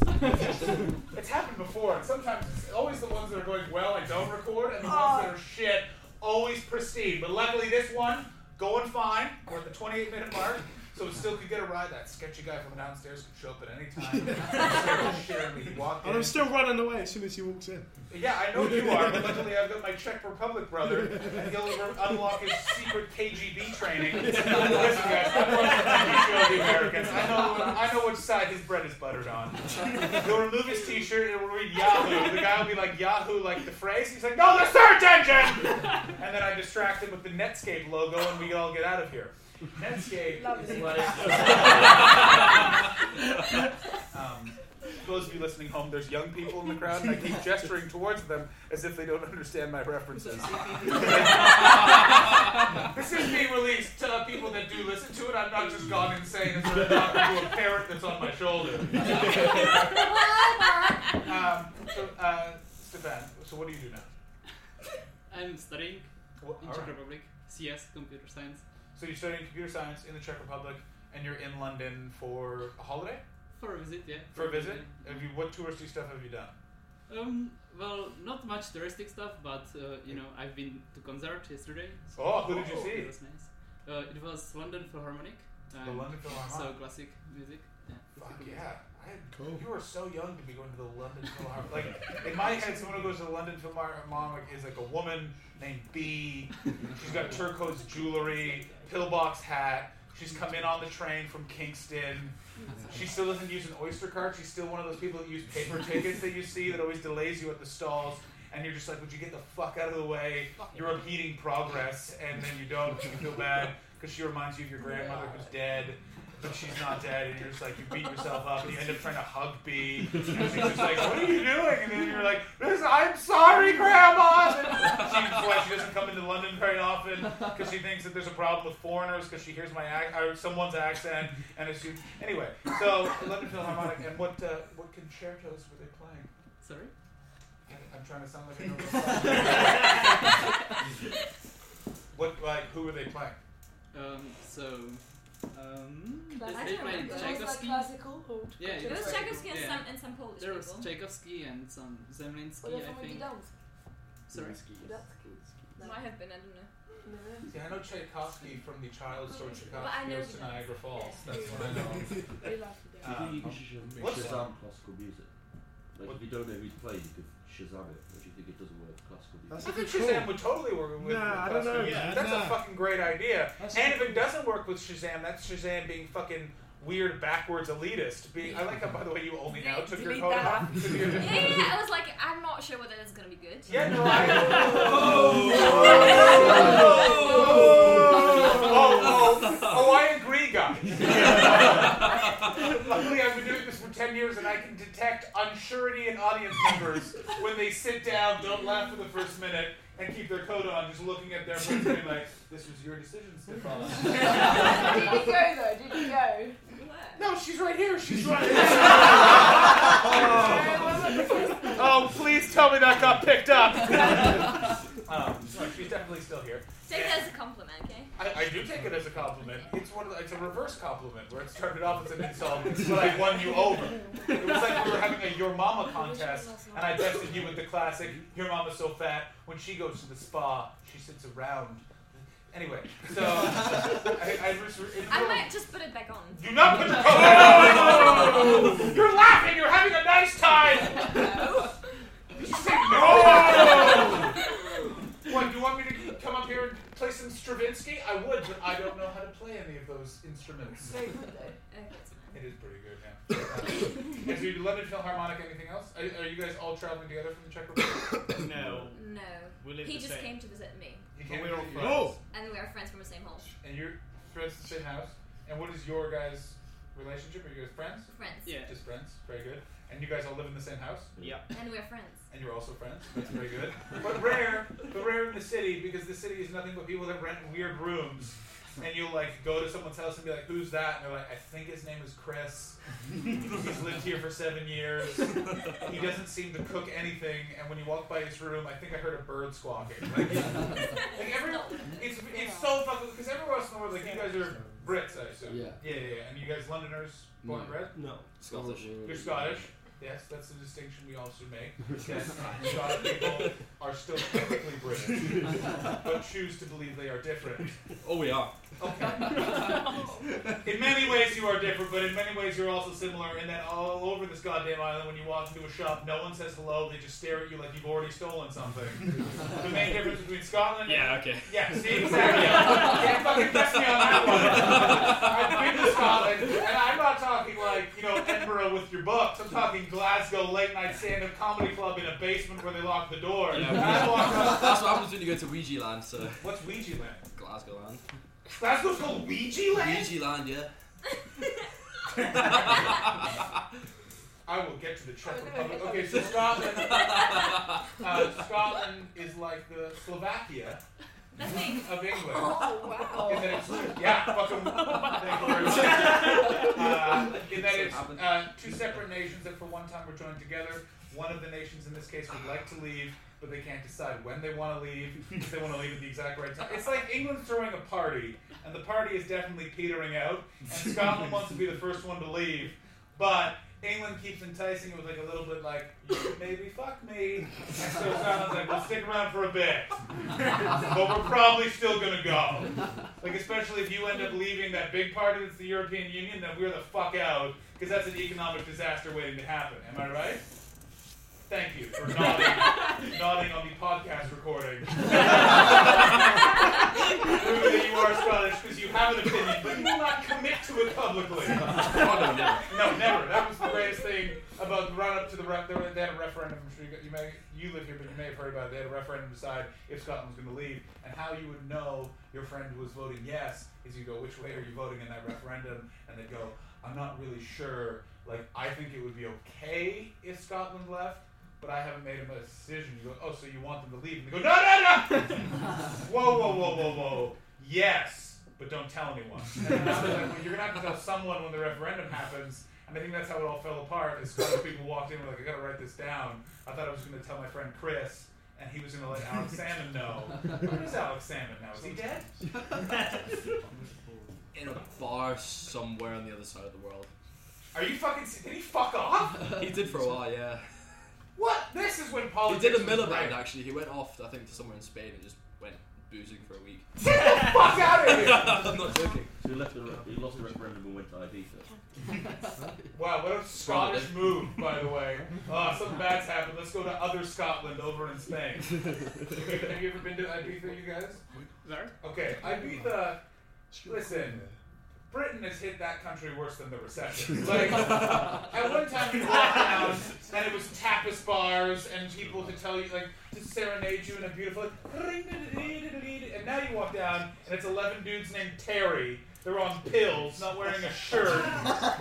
It's happened before, and sometimes it's always the ones that are going well I don't record, and the ones that oh. are shit always pristine. But luckily, this one going fine. We're at the 28 minute mark, So it still could get a ride. That sketchy guy from downstairs could show up at any time. Shit, he walked And. I'm still running away as soon as he walks in. Yeah, I know you are, but luckily I've got my Czech Republic brother, and he'll unlock his secret KGB training. Listen, guys, I'm one of show the Americans. I know, I know which side his bread is buttered on. He'll remove his T-shirt, and it will read Yahoo. The guy will be like Yahoo, like the phrase. He's like, no, the search engine. And then I distract him with the Netscape logo, and we all get out of here. Netscape is Lovely. like. um, for those of you listening home, there's young people in the crowd, and I keep gesturing towards them as if they don't understand my references. this is being released to the people that do listen to it. I'm not just gone insane and sort of talking to a parrot that's on my shoulder. um, so, uh, Stefan, so what do you do now? I'm studying What, in Czech right. Republic, CS, computer science, So you're studying computer science in the Czech Republic, and you're in London for a holiday? for a visit, yeah. For a visit? Have you, what touristy stuff have you done? Um, well, not much touristic stuff, but uh, you know, I've been to concert yesterday. So Oh, who did you It see? was nice. Uh, it was London Philharmonic. The London So classic music. Yeah. Fuck yeah. Cool. You are so young to be going to the London Philharmonic. Like, in my head, someone who goes to the London Philharmonic is like a woman named B. She's got turquoise jewelry, pillbox hat. She's come in on the train from Kingston. She still doesn't use an Oyster card. She's still one of those people that use paper tickets that you see that always delays you at the stalls. And you're just like, would you get the fuck out of the way? You're impeding progress, and then you don't. You feel bad because she reminds you of your grandmother who's dead, but she's not dead. And you're just like, you beat yourself up, and you end up trying to hug B. And she's just like, what are you doing? And then you're like, this, I'm sorry, Grandma. And why she doesn't come into London very often because she thinks that there's a problem with foreigners because she hears my ac- or someone's accent and it's assumes. Anyway, so London Philharmonic, and what uh, what concertos were they playing? Sorry. I- I'm trying to sound like I know. what like who were they playing? Um, so, um, I they, don't they played remember. Tchaikovsky. classical or Yeah, It was Tchaikovsky and Yeah. some and some Polish There was people. Tchaikovsky and some Zemlinsky, Or they're I from think. Gdansk. Sorry. Might have been, I don't know. See, I know Tchaikovsky from the child story But I Tchaikovsky know goes to Gdansk. Niagara Falls. Yes. That's what I know. They like to do Do you think you should Shazam what's- Shazam classical music? Like What- if you don't know who's playing, you could Shazam it. Or do you think it doesn't work with classical music? That's I a think good Shazam call. would totally work with. Nah, with I don't classical know. music. Yeah, that's nah. a fucking great idea. That's and if it doesn't work with Shazam, that's Shazam being fucking weird, backwards elitist. Being, I like how, by the way, you only now took your Delete coat that. off. because Yeah, yeah, yeah, I was like, I'm not sure whether it's gonna be good. Yeah, no, I. Oh. oh, oh, oh, I agree, guys. Luckily, I've been doing this for 10 years and I can detect unsurety in audience members when they sit down, don't laugh for the first minute, and keep their coat on, just looking at their friends and being like, this was your decision, Stefan. Did you go though? Did you go? No, she's right here. She's right here. oh, please tell me that got picked up. um, sorry, she's definitely still here. Take that as a compliment, okay? I, I do take it as a compliment. It's one of the, it's a reverse compliment where it started off as an insult, but I won you over. It was like we were having a your mama contest, and I tested you with the classic "Your mama's so fat." When she goes to the spa, she sits around. Anyway, so I, I was I might just put it back on. do not put your coat on. You're laughing. You're having a nice time. Did you say no? what? Do you want me to come up here and play some Stravinsky? I would, but I don't know how to play any of those instruments. Very good though. Okay, it's fine. It is pretty good, yeah. Uh, is your London Philharmonic anything else? Are, are you guys all traveling together from the Czech Republic? No, No. we live He the just same. came to visit me. You But we're all visit friends. your- Oh, And we are friends from the same home. And you're friends in the same house. And what is your guys' relationship? Are you guys friends? Friends. Yeah. Just friends. Very good. And you guys all live in the same house? Yep. And we're friends. And you're also friends. That's very good. But rare, but rare in the city because the city is nothing but people that rent weird rooms. And you'll like go to someone's house and be like, "Who's that?" And they're like, "I think his name is Chris. He's lived here for seven years. He doesn't seem to cook anything. And when you walk by his room, I think I heard a bird squawking. Like, like every, it's it's so fucking because every once in a while, like you guys are Brits, I assume. Yeah. Yeah, yeah. yeah. And you guys Londoners, born and bred. no. Scottish. You're Scottish. Yes, that's the distinction we all should make. Yes, Scottish people are still technically British, but choose to believe they are different. Oh, we are. Okay. in many ways you are different, but in many ways you're also similar in that all over this goddamn island, when you walk into a shop, no one says hello. They just stare at you like you've already stolen something. the main difference between Scotland. And Yeah, okay. Yeah, see exactly. Can't fucking press me on that one. I've been to Scotland, and I'm not talking like you know Edinburgh with your books. I'm talking Glasgow late night stand up comedy club in a basement where they lock the door. Yeah. And I walk up. That's what happens when you go to Weegie land, so. What's Weegie land? Glasgow land. Glasgow's called Weegie land. Weegie land, yeah. I will get to the Czech Republic. Okay, so Scotland, uh, Scotland is like the Slovakia Nothing. of England. Oh In that wow. it's, yeah, fucking. thank you very much. Uh, in that it's uh, two separate nations that for one time were joined together. One of the nations in this case would like to leave, but they can't decide when they want to leave. If they want to leave at the exact right time. It's like England throwing a party, and the party is definitely petering out. And Scotland wants to be the first one to leave, but England keeps enticing it with like a little bit like, maybe fuck me. And so Scotland's like, we'll stick around for a bit. but we're probably still gonna go. Like, especially if you end up leaving that big party that's the European Union, then we're the fuck out, because that's an economic disaster waiting to happen. Am I right? Thank you for nodding, nodding on the podcast recording. Proving that you are Scottish because you have an opinion, but you will not commit to it publicly. Oh, no, never. No, never. That was the greatest thing about the run up to the ref. They, they had a referendum. I'm sure you, got, you may you live here, but you may have heard about it. They had a referendum to decide if Scotland was going to leave, and how you would know your friend was voting yes is you go, which way are you voting in that referendum? And they go, I'm not really sure. Like, I think it would be okay if Scotland left. But I haven't made a decision. You go, oh, so you want them to leave? And they go, no, no, no! whoa, whoa, whoa, whoa, whoa. Yes, but don't tell anyone. And I was like, well, you're gonna have to tell someone when the referendum happens. And I think that's how it all fell apart. Is Scottish people walked in and were like, I gotta write this down. I thought I was gonna tell my friend Chris, and he was gonna let Alex Salmond know. Where is Alex Salmond now? Is he dead? In a bar somewhere on the other side of the world. Are you fucking? Did he fuck off? He did for a while, yeah. What? This is when He politics. did a was Miller great. band actually. He went off, I think, to somewhere in Spain and just went boozing for a week. Get the fuck out of here! I'm not joking. So he left the, re- he lost the referendum and went to Ibiza. Wow, what a Scottish move, by the way. Oh, something bad's happened. Let's go to other Scotland over in Spain. Have you ever been to Ibiza, you guys? Sorry? Okay, Ibiza. Listen, Britain has hit that country worse than the recession. Like, at one time you walk down and it was tapas bars and people to tell you, like, to serenade you in a beautiful, and now you walk down and it's 11 dudes named Terry. They're on pills, not wearing a shirt,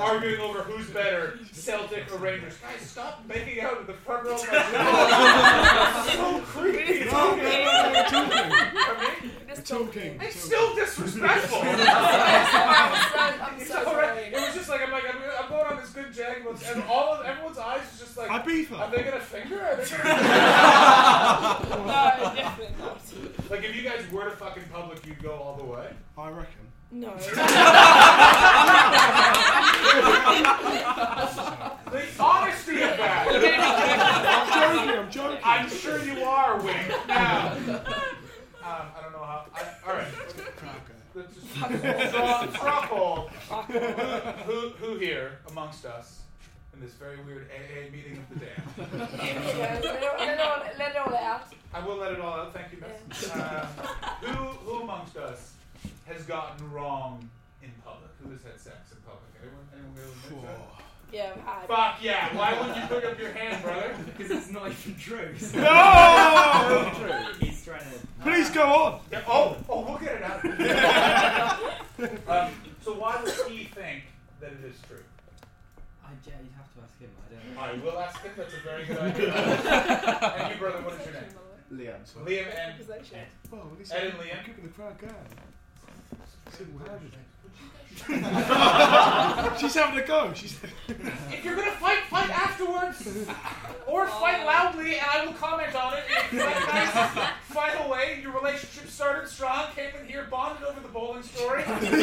arguing over who's better, Celtic or Rangers. Guys, stop making out with the front row of my It's so creepy. It's No, no, okay. no, we're talking. I mean, We're talking. it's still disrespectful. I'm It's so sorry. It was just like I'm like I'm, I'm going on this good jag, and all of everyone's eyes is just like, are Ibiza. they gonna finger? Are they gonna No, definitely not. Like if you guys were to fuck in public, you'd go all the way. I reckon. No. The honesty of that. I'm joking. I'm joking. I'm sure you are, Wink. Now, um, I don't know how. I, all right. Let's just straw, straw poll. Who, who here amongst us in this very weird AA meeting of the damned? Yeah, let, it, let, it all, let it all out. I will let it all out. Thank you, Miss. Um, who, who amongst us has gotten wrong in public? Who has had sex in public? Anyone? Anyone really admit that? Yeah, I've had. Fuck yeah! Why wouldn't you put up your hand, brother? Because it's not even true. No! He's trying to. Please go on. Yeah, oh, oh, we'll get it out. um, so why does he think that it is true? I, yeah, you'd have to ask him. I don't know. I will ask him. That's a very good idea. and you, brother, what is your name? Liam. Liam and Accusation. Oh, this Ed and Liam. Keeping the crowd going. Single-handed. She's having a go. She's. If you're gonna fight, fight afterwards, or fight loudly, and I will comment on it. If you like nice, fight away. Your relationship started strong, came in here, bonded over the bowling story, and then the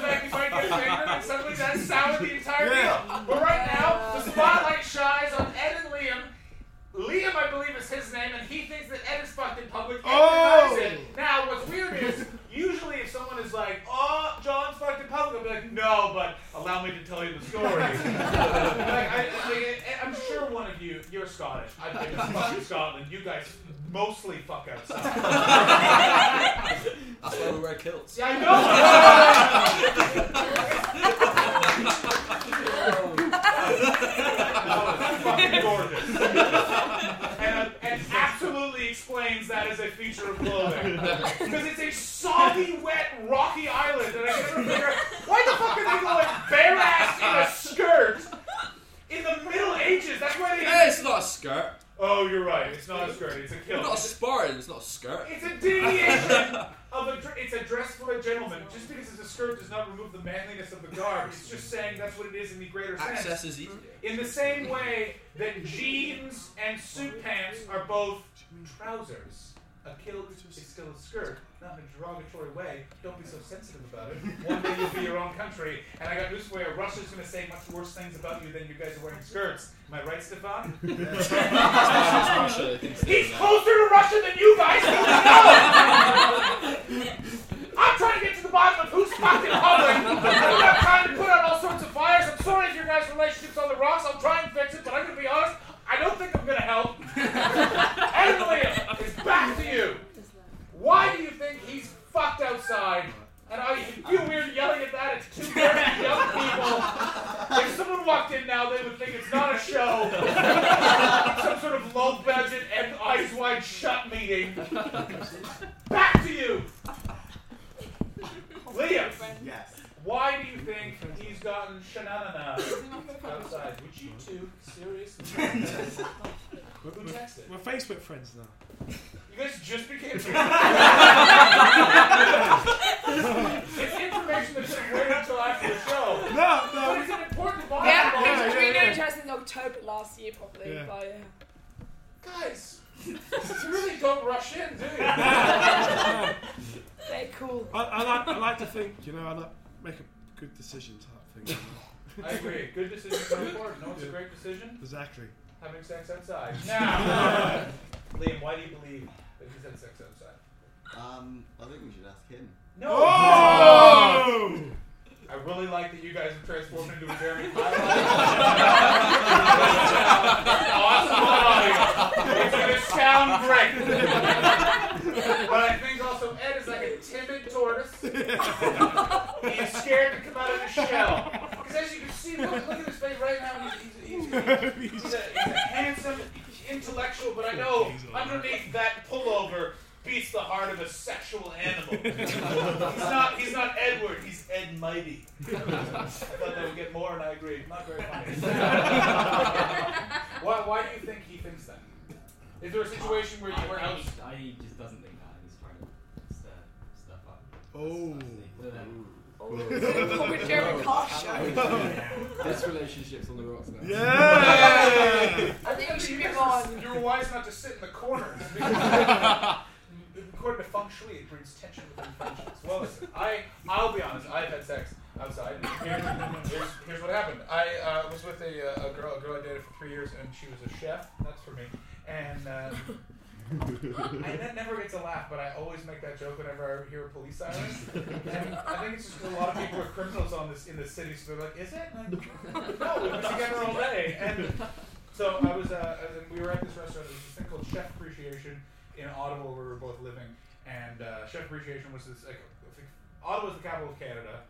fact you might get fingered, and suddenly that soured the entire Yeah. deal. But right now, the spotlight shines on Ed and Liam, Liam, I believe, is his name, and he thinks that Ed is fucked in public and Oh! Now, what's weird is, usually if someone is like, oh, John's fucked in public, I'll be like, no, but allow me to tell you the story. like, I, like, I'm sure one of you, you're Scottish. I've been to fucking Scotland. You guys mostly fuck outside. That's why we wear kilts. Yeah, I know. It's fucking gorgeous. And, and absolutely explains that as a feature of clothing. Because it's a soggy, wet, rocky island, and I can never figure out why the fuck are they going bare ass in a skirt in the Middle Ages? That's why they. Hey, it's not a skirt. Oh, you're right. It's not a skirt. It's a kilt. It's not a Spartan. It's not a skirt. It's a deviation of a. dr- It's a dress for a gentleman. Just because it's a skirt does not remove the manliness of the garb. It's just saying that's what it is in the greater sense. Access is easier. In the same way that jeans and suit pants are both trousers. A kilt is still a skirt, not in a derogatory way. Don't be so sensitive about it. One day you'll be your own country, and I got news for you. Russia's going to say much worse things about you than you guys are wearing skirts. Am I right, Stefan? He's closer to Russia than you guys. I'm trying to get to the bottom of who's fucking public. I'm not trying to put out all sorts of fires. I'm sorry if your guys' relationship's on the rocks. I'll try and fix it, but I'm gonna be honest. I don't think I'm gonna help. Ed Liam, it's back to you. Why do you think he's fucked outside? And I feel weird yelling at that. It's two very young people. If someone walked in now, they would think it's not a show. Some sort of low budget and eyes wide shut meeting. Back to you. Liam, Yes. why do you think he's gotten shenanigans outside? Would you two seriously? Who texted? We're Facebook friends now. You guys just became friends. it's information that should have waited until after the show. No, But no. it's an important bond. Yeah, bond. yeah, we yeah, know yeah. each other since October last year, probably. Yeah. But, yeah. Guys, you really don't rush in, do you? They're cool. I, I like I like to think, you know, I like make a good decision type thing. I agree. Good decision going forward. No, it's a great decision. exactly. Having sex outside. Now, Liam, why do you believe that he's had sex outside? Um, I think we should ask him. No. Oh! I really like that you guys have transformed into a Jeremy Kyle. awesome audio. It's gonna sound great. but I think also Ed is like a timid tortoise. He's scared to come out of his shell. Because as you can see, look, look at his face right now. He's, he's, he's, he's, a, handsome intellectual, but I know underneath that pullover beats the heart of a sexual animal. he's not. He's not Edward. He's Ed Mighty. I thought that would get more, and I agree. Not very funny. why? Why do you think he thinks that? Is there a situation where you were out? I, he just doesn't think that. He's trying to stir stuff up. Oh. With Jeremy Carr. This relationship's on the rocks now. Yeah! I think we should You move guys on. are- You're wise not to sit in the corner. According to feng shui, it breeds tension within friendships. Well, listen, I, I'll be honest. I've had sex outside. Here- here's, here's what happened. I uh, was with a, uh, a girl, a girl I dated for three years, and she was a chef. That's for me. And um, I that never gets a laugh, but I always make that joke whenever I hear a police siren. And I think it's just a lot of people are criminals on this in the city, so they're like, "Is it?" And I'm like, no, we've been together all day. And so I was, uh, we were at this restaurant. There's this thing called Chef Appreciation in Ottawa, where we were both living. And uh, Chef Appreciation was this like, I think Ottawa's the capital of Canada.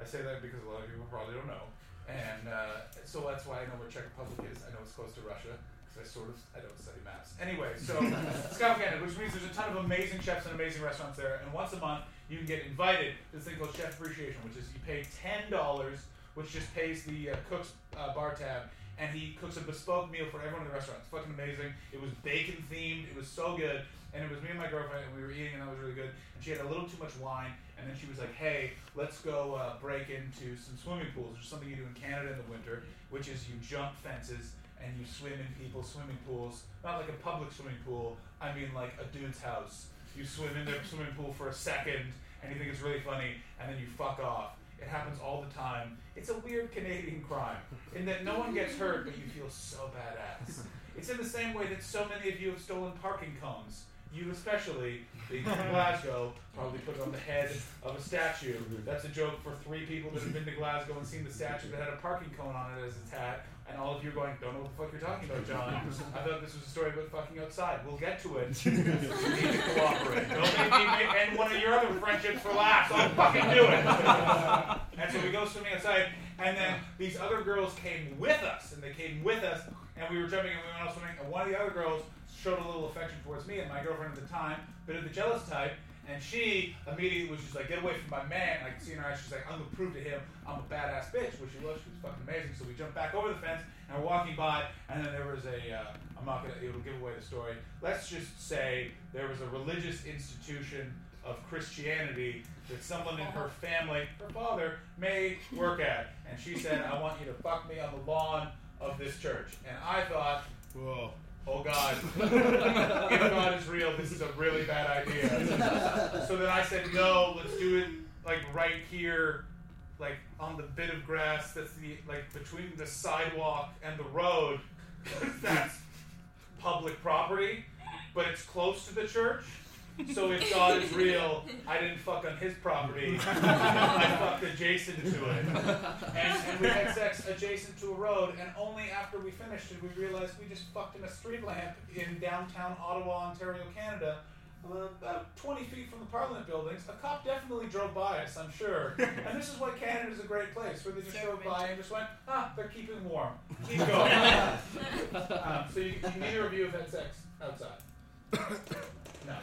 I say that because a lot of people probably don't know. And uh, so that's why I know where Czech Republic is. I know it's close to Russia I sort of I don't study maths. Anyway, so Capital Canada, which means there's a ton of amazing chefs and amazing restaurants there. And once a month, you can get invited to this thing called Chef Appreciation, which is you pay ten dollars, which just pays the uh, cook's uh, bar tab, and he cooks a bespoke meal for everyone in the restaurant. It's fucking amazing. It was bacon themed. It was so good. And it was me and my girlfriend, and we were eating, and that was really good. And she had a little too much wine, and then she was like, "Hey, let's go uh, break into some swimming pools, which is something you do in Canada in the winter, which is you jump fences and you swim in people's swimming pools. Not like a public swimming pool. I mean like a dude's house. You swim in their swimming pool for a second, and you think it's really funny, and then you fuck off. It happens all the time. It's a weird Canadian crime in that no one gets hurt, but you feel so badass. It's in the same way that so many of you have stolen parking cones. You especially, being from Glasgow, probably put it on the head of a statue. That's a joke for three people that have been to Glasgow and seen the statue that had a parking cone on it as its hat. And all of you are going, don't know what the fuck you're talking about, John. I thought this was a story about fucking outside. We'll get to it. you need to cooperate. Don't make me end one of your other friendships for laughs. I'll fucking do it. and so we go swimming outside, and then these other girls came with us, and they came with us, and we were jumping and we went out swimming, and one of the other girls showed a little affection towards me and my girlfriend at the time, bit of the jealous type, and she immediately was just like, get away from my man. I could see in her eyes, she's like, I'm gonna prove to him I'm a badass bitch, which she was. She was fucking amazing. So we jumped back over the fence and we're walking by, and then there was a, uh, I'm not gonna, it'll give away the story. Let's just say there was a religious institution of Christianity that someone in her family, her father, may work at. And she said, I want you to fuck me on the lawn of this church. And I thought, Whoa. Oh God, if God is real, this is a really bad idea. So then I said, no, let's do it like right here, like on the bit of grass that's the like between the sidewalk and the road. that's public property, but it's close to the church. So if God is real, I didn't fuck on his property. I fucked adjacent to it. And, and we had sex adjacent to a road, and only after we finished did we realize we just fucked in a street lamp in downtown Ottawa, Ontario, Canada. uh, About 20 feet from the Parliament buildings, a cop definitely drove by us, I'm sure. And this is why Canada's a great place, where they just So drove by and just went, ah, they're keeping warm. Keep going. um, so you, you neither of you have had sex outside? No.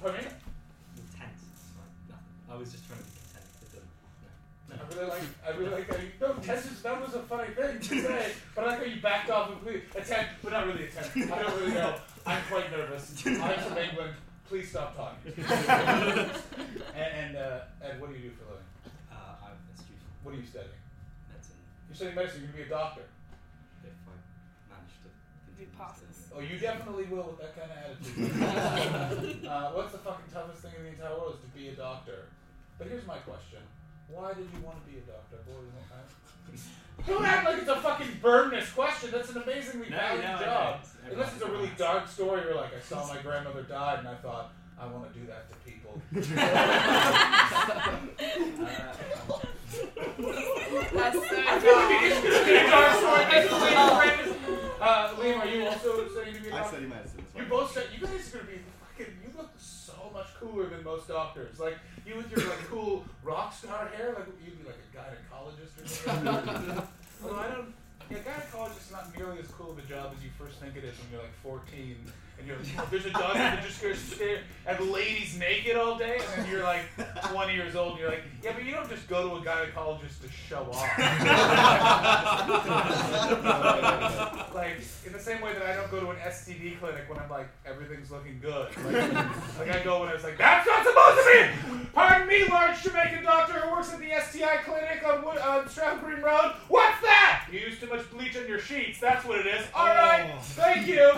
Pardon me? Intense. It's. I was just trying to be content with them. No. I really like. I really like how you. No, tense is that was a funny thing to say, but I like how you backed off completely. Attempt, but not really attempt. I don't really know. I'm quite nervous. I'm from England. Please stop talking. and and uh, Ed, what do you do for a living? Uh, I'm a student. What are you studying? Medicine. You're studying medicine. You're gonna be a doctor. If I manage to He continue passes. studying. Oh, you definitely will with that kind of attitude. uh, what's the fucking toughest thing in the entire world is to be a doctor. But here's my question: Why did you want to be a doctor? What was that? Don't act like it's a fucking burdensome question. That's an amazingly No, valued no, job. don't. Unless it's a really dark story where, like, I saw my grandmother died and I thought, I want to do that to people. That's so I feel like it is dark. Uh, Liam, are you also studying to be a I doctor? study medicine. as You well. both said you guys are gonna be fucking. You look so much cooler than most doctors. Like you with your like cool rock star hair. Like you'd be like a gynecologist or something. Although I don't. Yeah, gynecologist is not nearly as cool of a job as you first think it is when you're like 14 and you're like, "Oh, there's a doctor that just goes stare at ladies naked all day, and then you're like 20 years old and you're like, yeah, but you don't just go to a gynecologist to show off. like in the same way that I don't go to an STD clinic when I'm like everything's looking good. Like, like I go when it's like that's not supposed to be. Pardon me, large Jamaican doctor who works at the STI clinic on Wood, Stratford Green Road. What's that? You used too much bleach on your sheets. That's what it is. All right, Oh. thank you.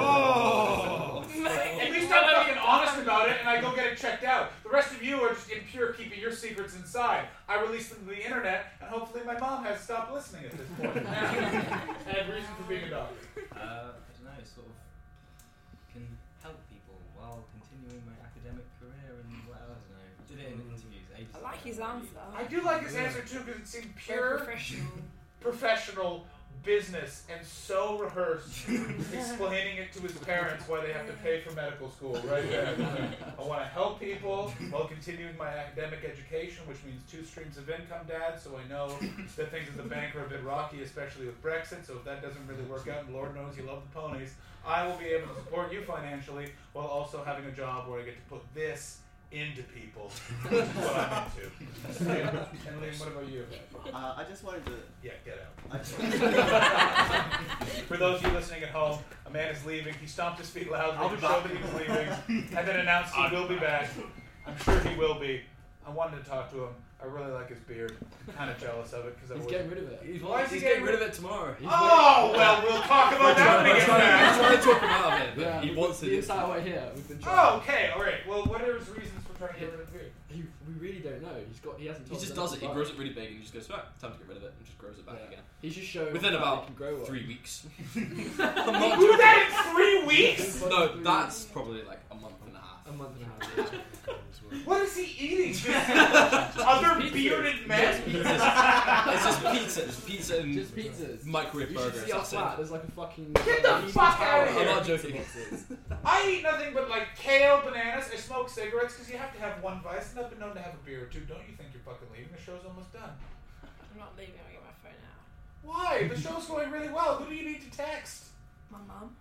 Oh! At least I'm fucking honest about it, and I go get it checked out. The rest of you are just impure, keeping your secrets inside. I release them to the internet, and hopefully my mom has stopped listening at this point. and reason for being a doctor. Uh, I don't know, sort of can help people while continuing my academic career and well, I don't know. Did it in interviews I like his answer. I do like his answer too, because it seemed Very pure, professional. Professional business, and so rehearsed, explaining it to his parents why they have to pay for medical school. Right there. I want to help people while continuing my academic education, which means two streams of income, Dad. So I know that things at the bank are a bit rocky, especially with Brexit. So if that doesn't really work out, and Lord knows you love the ponies, I will be able to support you financially while also having a job where I get to put this into people. That's what I'm into. And Liam, what about you? Uh, I just wanted to. Yeah, get out. For those of you listening at home, a man is leaving. He stomped his feet loudly I'll to be show back. that he was leaving, and then announced he will be back. I'm sure he will be. I wanted to talk to him. I really like his beard. I'm kind of jealous of it because I He's getting rid of it. He's, Why is he getting getting rid of it tomorrow. Oh well, we'll talk about that when he gets back. trying to talk about it, but Yeah, he wants got to the do inside it. way here. We've been oh, trying. Oh, okay, all right. Well, what are his reasons for trying to get rid of the beard? He, we really don't know. He's got. He hasn't. He just us does it. He grows it really big and he just goes, right, time to get rid of it, and just grows it back Yeah. again. He's just showing. Within about he can grow one. Three weeks. Do that in three weeks? no, that's probably like a month and a half. A month and a half. What is he eating? Other Pizza. bearded men? it's just pizza. It's pizza and Just pizzas. microwave You should burgers. see our That's flat. it. There's like a fucking. Get the Easy fuck tower outta of here. I'm not pizza joking. boxes. I eat nothing but like kale, bananas. I smoke cigarettes because you have to have one vice, and I've been known to have a beer or two. Don't you think you're fucking leaving? The show's almost done. I'm not leaving. I'll get my phone out. Why? The show's going really well. Who do you need to text? My mum.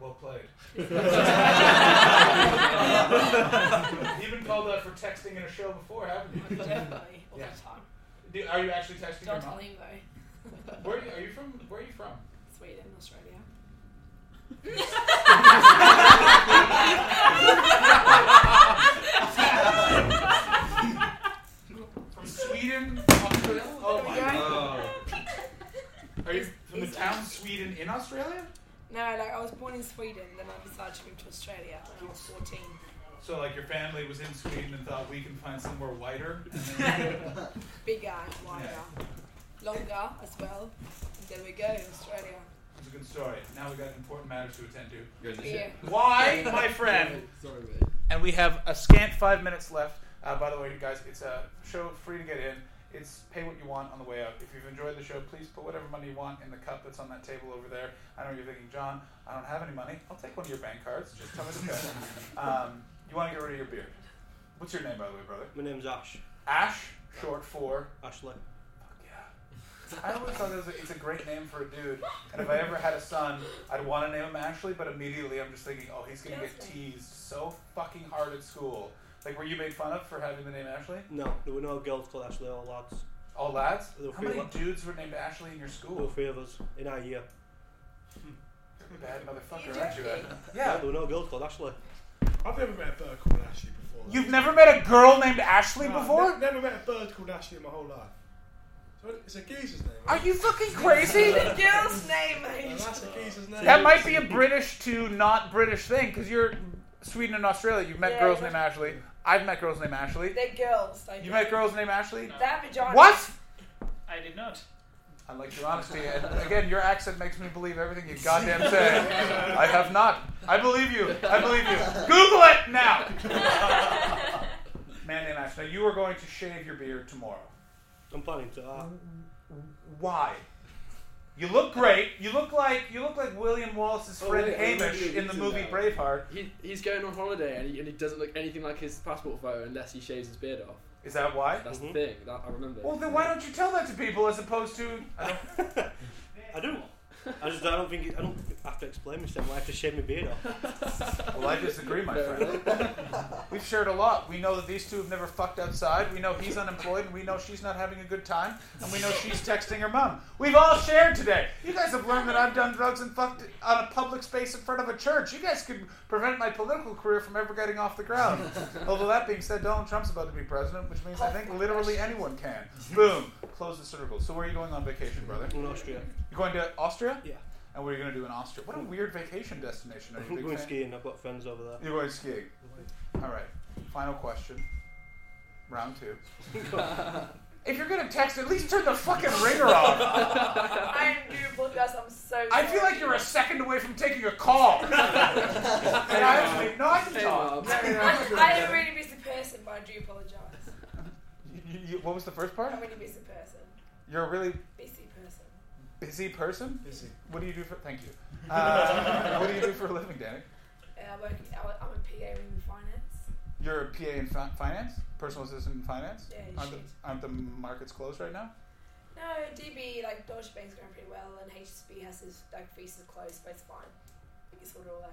Well played. You've been called out for texting in a show before, haven't you? Definitely. All Yeah. the time. Do, are you actually texting Don't your tell him though. Where are you, are you from? Where are you from? Sweden, Australia. From Sweden, Australia. Oh my Yeah. god. Are you from the town Sweden in Australia? No, like I was born in Sweden, then I decided to move to Australia when I was 14. So like your family was in Sweden and thought we can find somewhere whiter. And then- Bigger, wider, longer as well. And there we go, Australia. It's a good story. Now we've got important matters to attend to. You're in the Beer. shit. Why, my friend? Sorry, mate. And we have a scant five minutes left. Uh, by the way, you guys, it's a show free to get in. It's pay what you want on the way out. If you've enjoyed the show, please put whatever money you want in the cup that's on that table over there. I know you're thinking, John, I don't have any money. I'll take one of your bank cards. Just tell me the code. Um, you want to get rid of your beard. What's your name, by the way, brother? My name's Ash. Ash, short for. Ashley. Fuck yeah. I always thought it was a, it's a great name for a dude. And if I ever had a son, I'd want to name him Ashley, but immediately I'm just thinking, oh, he's going to get teased so fucking hard at school. Like, were you made fun of for having the name Ashley? No, there were no girls called Ashley, all lads. All lads? There were How three many lads. dudes were named Ashley in your There school? were three of us in our year. Hmm. Bad motherfucker, You aren't you? Ed? No, Yeah. there were no girls called Ashley. I've never met a bird called Ashley before. though. You've never met a girl named Ashley No, before? ne- never met a bird called Ashley in my whole life. So it's a geezer's name. Are right? you fucking crazy? The girl's name, Oh, mate. that's a geezer's name. That might be a British to not British thing, because you're Sweden and Australia. You've met Yeah, girls named Ashley. I've met girls named Ashley. They're girls. Like You met girls named Ashley? They have vaginas. What? I did not. I like your honesty. And again, your accent makes me believe everything you goddamn say. I have not. I believe you. I believe you. Google it now. Man named Ashley. Now, you are going to shave your beard tomorrow. I'm planning to. Uh, Why? You look great. You look like you look like William Wallace's Oh, friend wait, wait, Hamish in the movie now. Braveheart. He, he's going on holiday and he, and he doesn't look anything like his passport photo unless he shaves his beard off. Is that why? That's Mhm. the thing. That I remember. Well, then why don't you tell that to people as opposed to? I don't, I do. I just I don't think I don't have to explain myself. I have to shave my beard off. well, I disagree, my friend. We've shared a lot. We know that these two have never fucked outside. We know he's unemployed, and we know she's not having a good time, and we know she's texting her mom. We've all shared today. You guys have learned that I've done drugs and fucked on a public space in front of a church. You guys could prevent my political career from ever getting off the ground. Although that being said, Donald Trump's about to be president, which means I think literally anyone can. Boom. Close the circle. So where are you going on vacation, brother? In Austria. You're going to Austria? Yeah. And what are you going to do in Austria? What a weird vacation destination. Are you a I'm going fan? skiing. I've got friends over there. You're going skiing. All right. Final question. Round two. if you're gonna text, at least turn the fucking ringer off. I do apologize. I'm so. I feel like you're a second away from taking a call. And I actually, no, I can Hey, talk. Mom. No, no, no. I am a really busy person, but I do apologize. You- you- what was the first part? I'm a really busy person. You're a really Busy person. Busy person. Busy. What do you do for? Thank you. Uh, what do you do for a living, Danny? Uh, I work, I- I'm a PA in finance. You're a PA in fi- finance, personal assistant in finance. Yeah, Aren't the, aren't the markets closed right now? No, DB, like, Deutsche Bank's going pretty well, and HSB has his, like, visas closed, but it's fine. We can sort it all out.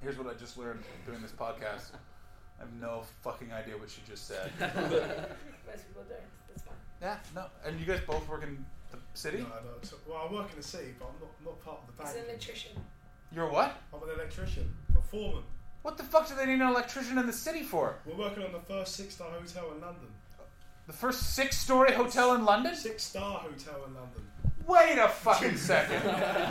Here's what I just learned doing this podcast. I have no fucking idea what she just said. Most people don't. That's fine. Yeah, no. And you guys both work in the city? No, no. So, well, I work in the city, but I'm not, not part of the bank. He's bank. an electrician. You're what? I'm an electrician, a foreman. What the fuck do they need an electrician in the city for? We're working on the first six-star hotel in London. The first six story hotel in London? Six-star hotel in London. Wait a fucking second.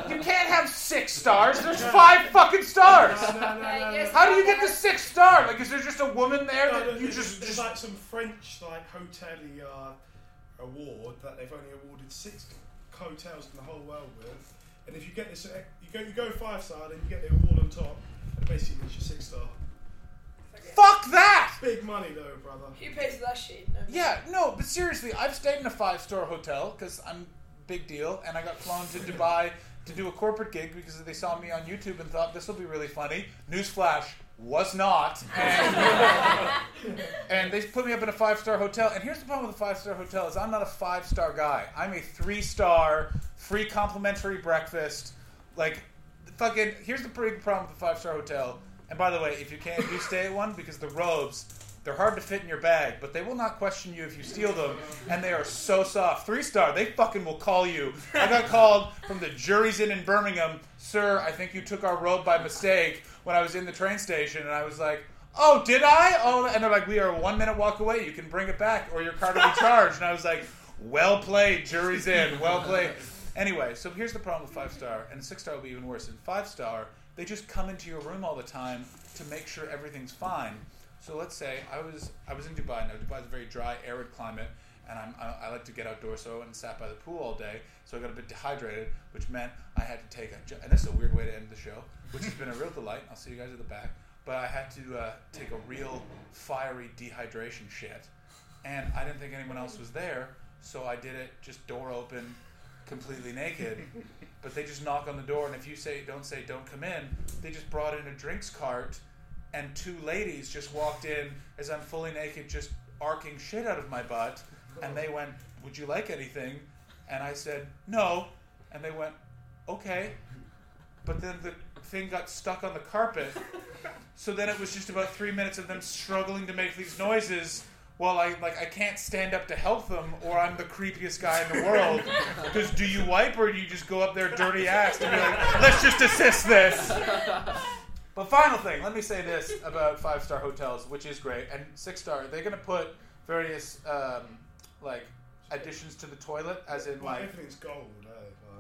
You can't have six stars. There's five fucking stars. No, no, no, no, Yeah, no. yes. How do you get the six star? Like, is there just a woman there No, that no, you there's, just, there's just like some French like hotelier uh, award that they've only awarded six hotels in the whole world with, and if you get this, you go you go five star, then you get the award on top, and basically it's your six star. fuck that? Big money though, brother. Who pays for that shit? No. Yeah, no, but seriously, I've stayed in a five star hotel because I'm big deal, and I got flown to Dubai to do a corporate gig because they saw me on YouTube and thought this will be really funny. Newsflash was not, and, and they put me up in a five star hotel. And here's the problem with a five star hotel is I'm not a five star guy. I'm a three star, free complimentary breakfast, like fucking. Here's the big problem with a five star hotel. And by the way, if you can't do stay at one because the robes they're hard to fit in your bag, but they will not question you if you steal them, and they are so soft. Three star, they fucking will call you. I got called from the Jurys Inn in Birmingham, sir. I think you took our robe by mistake when I was in the train station, and I was like, oh, did I? Oh, and they're like, we are a one minute walk away. You can bring it back, or your card will be charged. And I was like, well played, Jurys Inn, well played. Anyway, so here's the problem with five star, and six star will be even worse. In five star, they just come into your room all the time to make sure everything's fine. So let's say I was I was in Dubai. Now Dubai is a very dry, arid climate, and I'm, I, I like to get outdoors. So I went and sat by the pool all day. So I got a bit dehydrated, which meant I had to take a. And this is a weird way to end the show, which has been a real delight. I'll see you guys at the back. But I had to uh, take a real fiery dehydration shit, and I didn't think anyone else was there, so I did it just door open, completely naked. But they just knock on the door, and if you say don't say don't come in, they just brought in a drinks cart and two ladies just walked in as I'm fully naked, just arcing shit out of my butt, and they went, "Would you like anything?" And I said, "No," and they went, "Okay," but then the thing got stuck on the carpet, so then it was just about three minutes of them struggling to make these noises. While I like I can't stand up to help them, or I'm the creepiest guy in the world. Because do you wipe or do you just go up there dirty ass and be like, let's just assist this? But final thing, let me say this about five star hotels, which is great, and six star. They're gonna put various um, like additions to the toilet, as in like. everything's gold. Eh?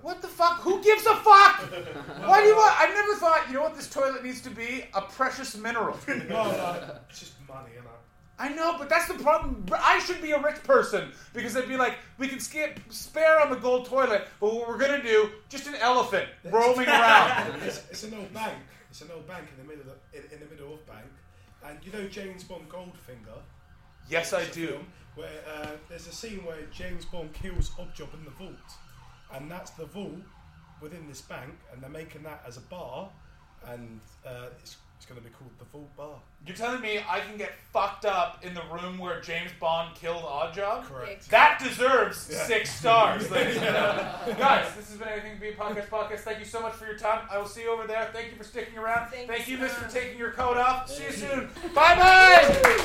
What the fuck? Who gives a fuck? Why do you want? I've never thought. You know what this toilet needs to be? A precious mineral. no, no, it's just money, you know. I know, but that's the problem. I should be a rich person because they'd be like, we can skip spare on the gold toilet, but what we're gonna do, just an elephant roaming around. it's, it's an old bank. It's an old bank in the middle of in, in the middle of bank, and you know James Bond Goldfinger. Yes, I do. film Where uh, there's a scene where James Bond kills Oddjob in the vault, and that's the vault within this bank, and they're making that as a bar, and uh, it's, it's going to be called the Vault Bar. You're telling me I can get fucked up in the room where James Bond killed Oddjob? Correct. That deserves Yeah. six stars, ladies and gentlemen. Guys, this has been Anything to Be a Podcast Podcast. Thank you so much for your time. I will see you over there. Thank you for sticking around. Thank Thank you, you, Miss, sir. for taking your coat off. See you soon. Bye bye.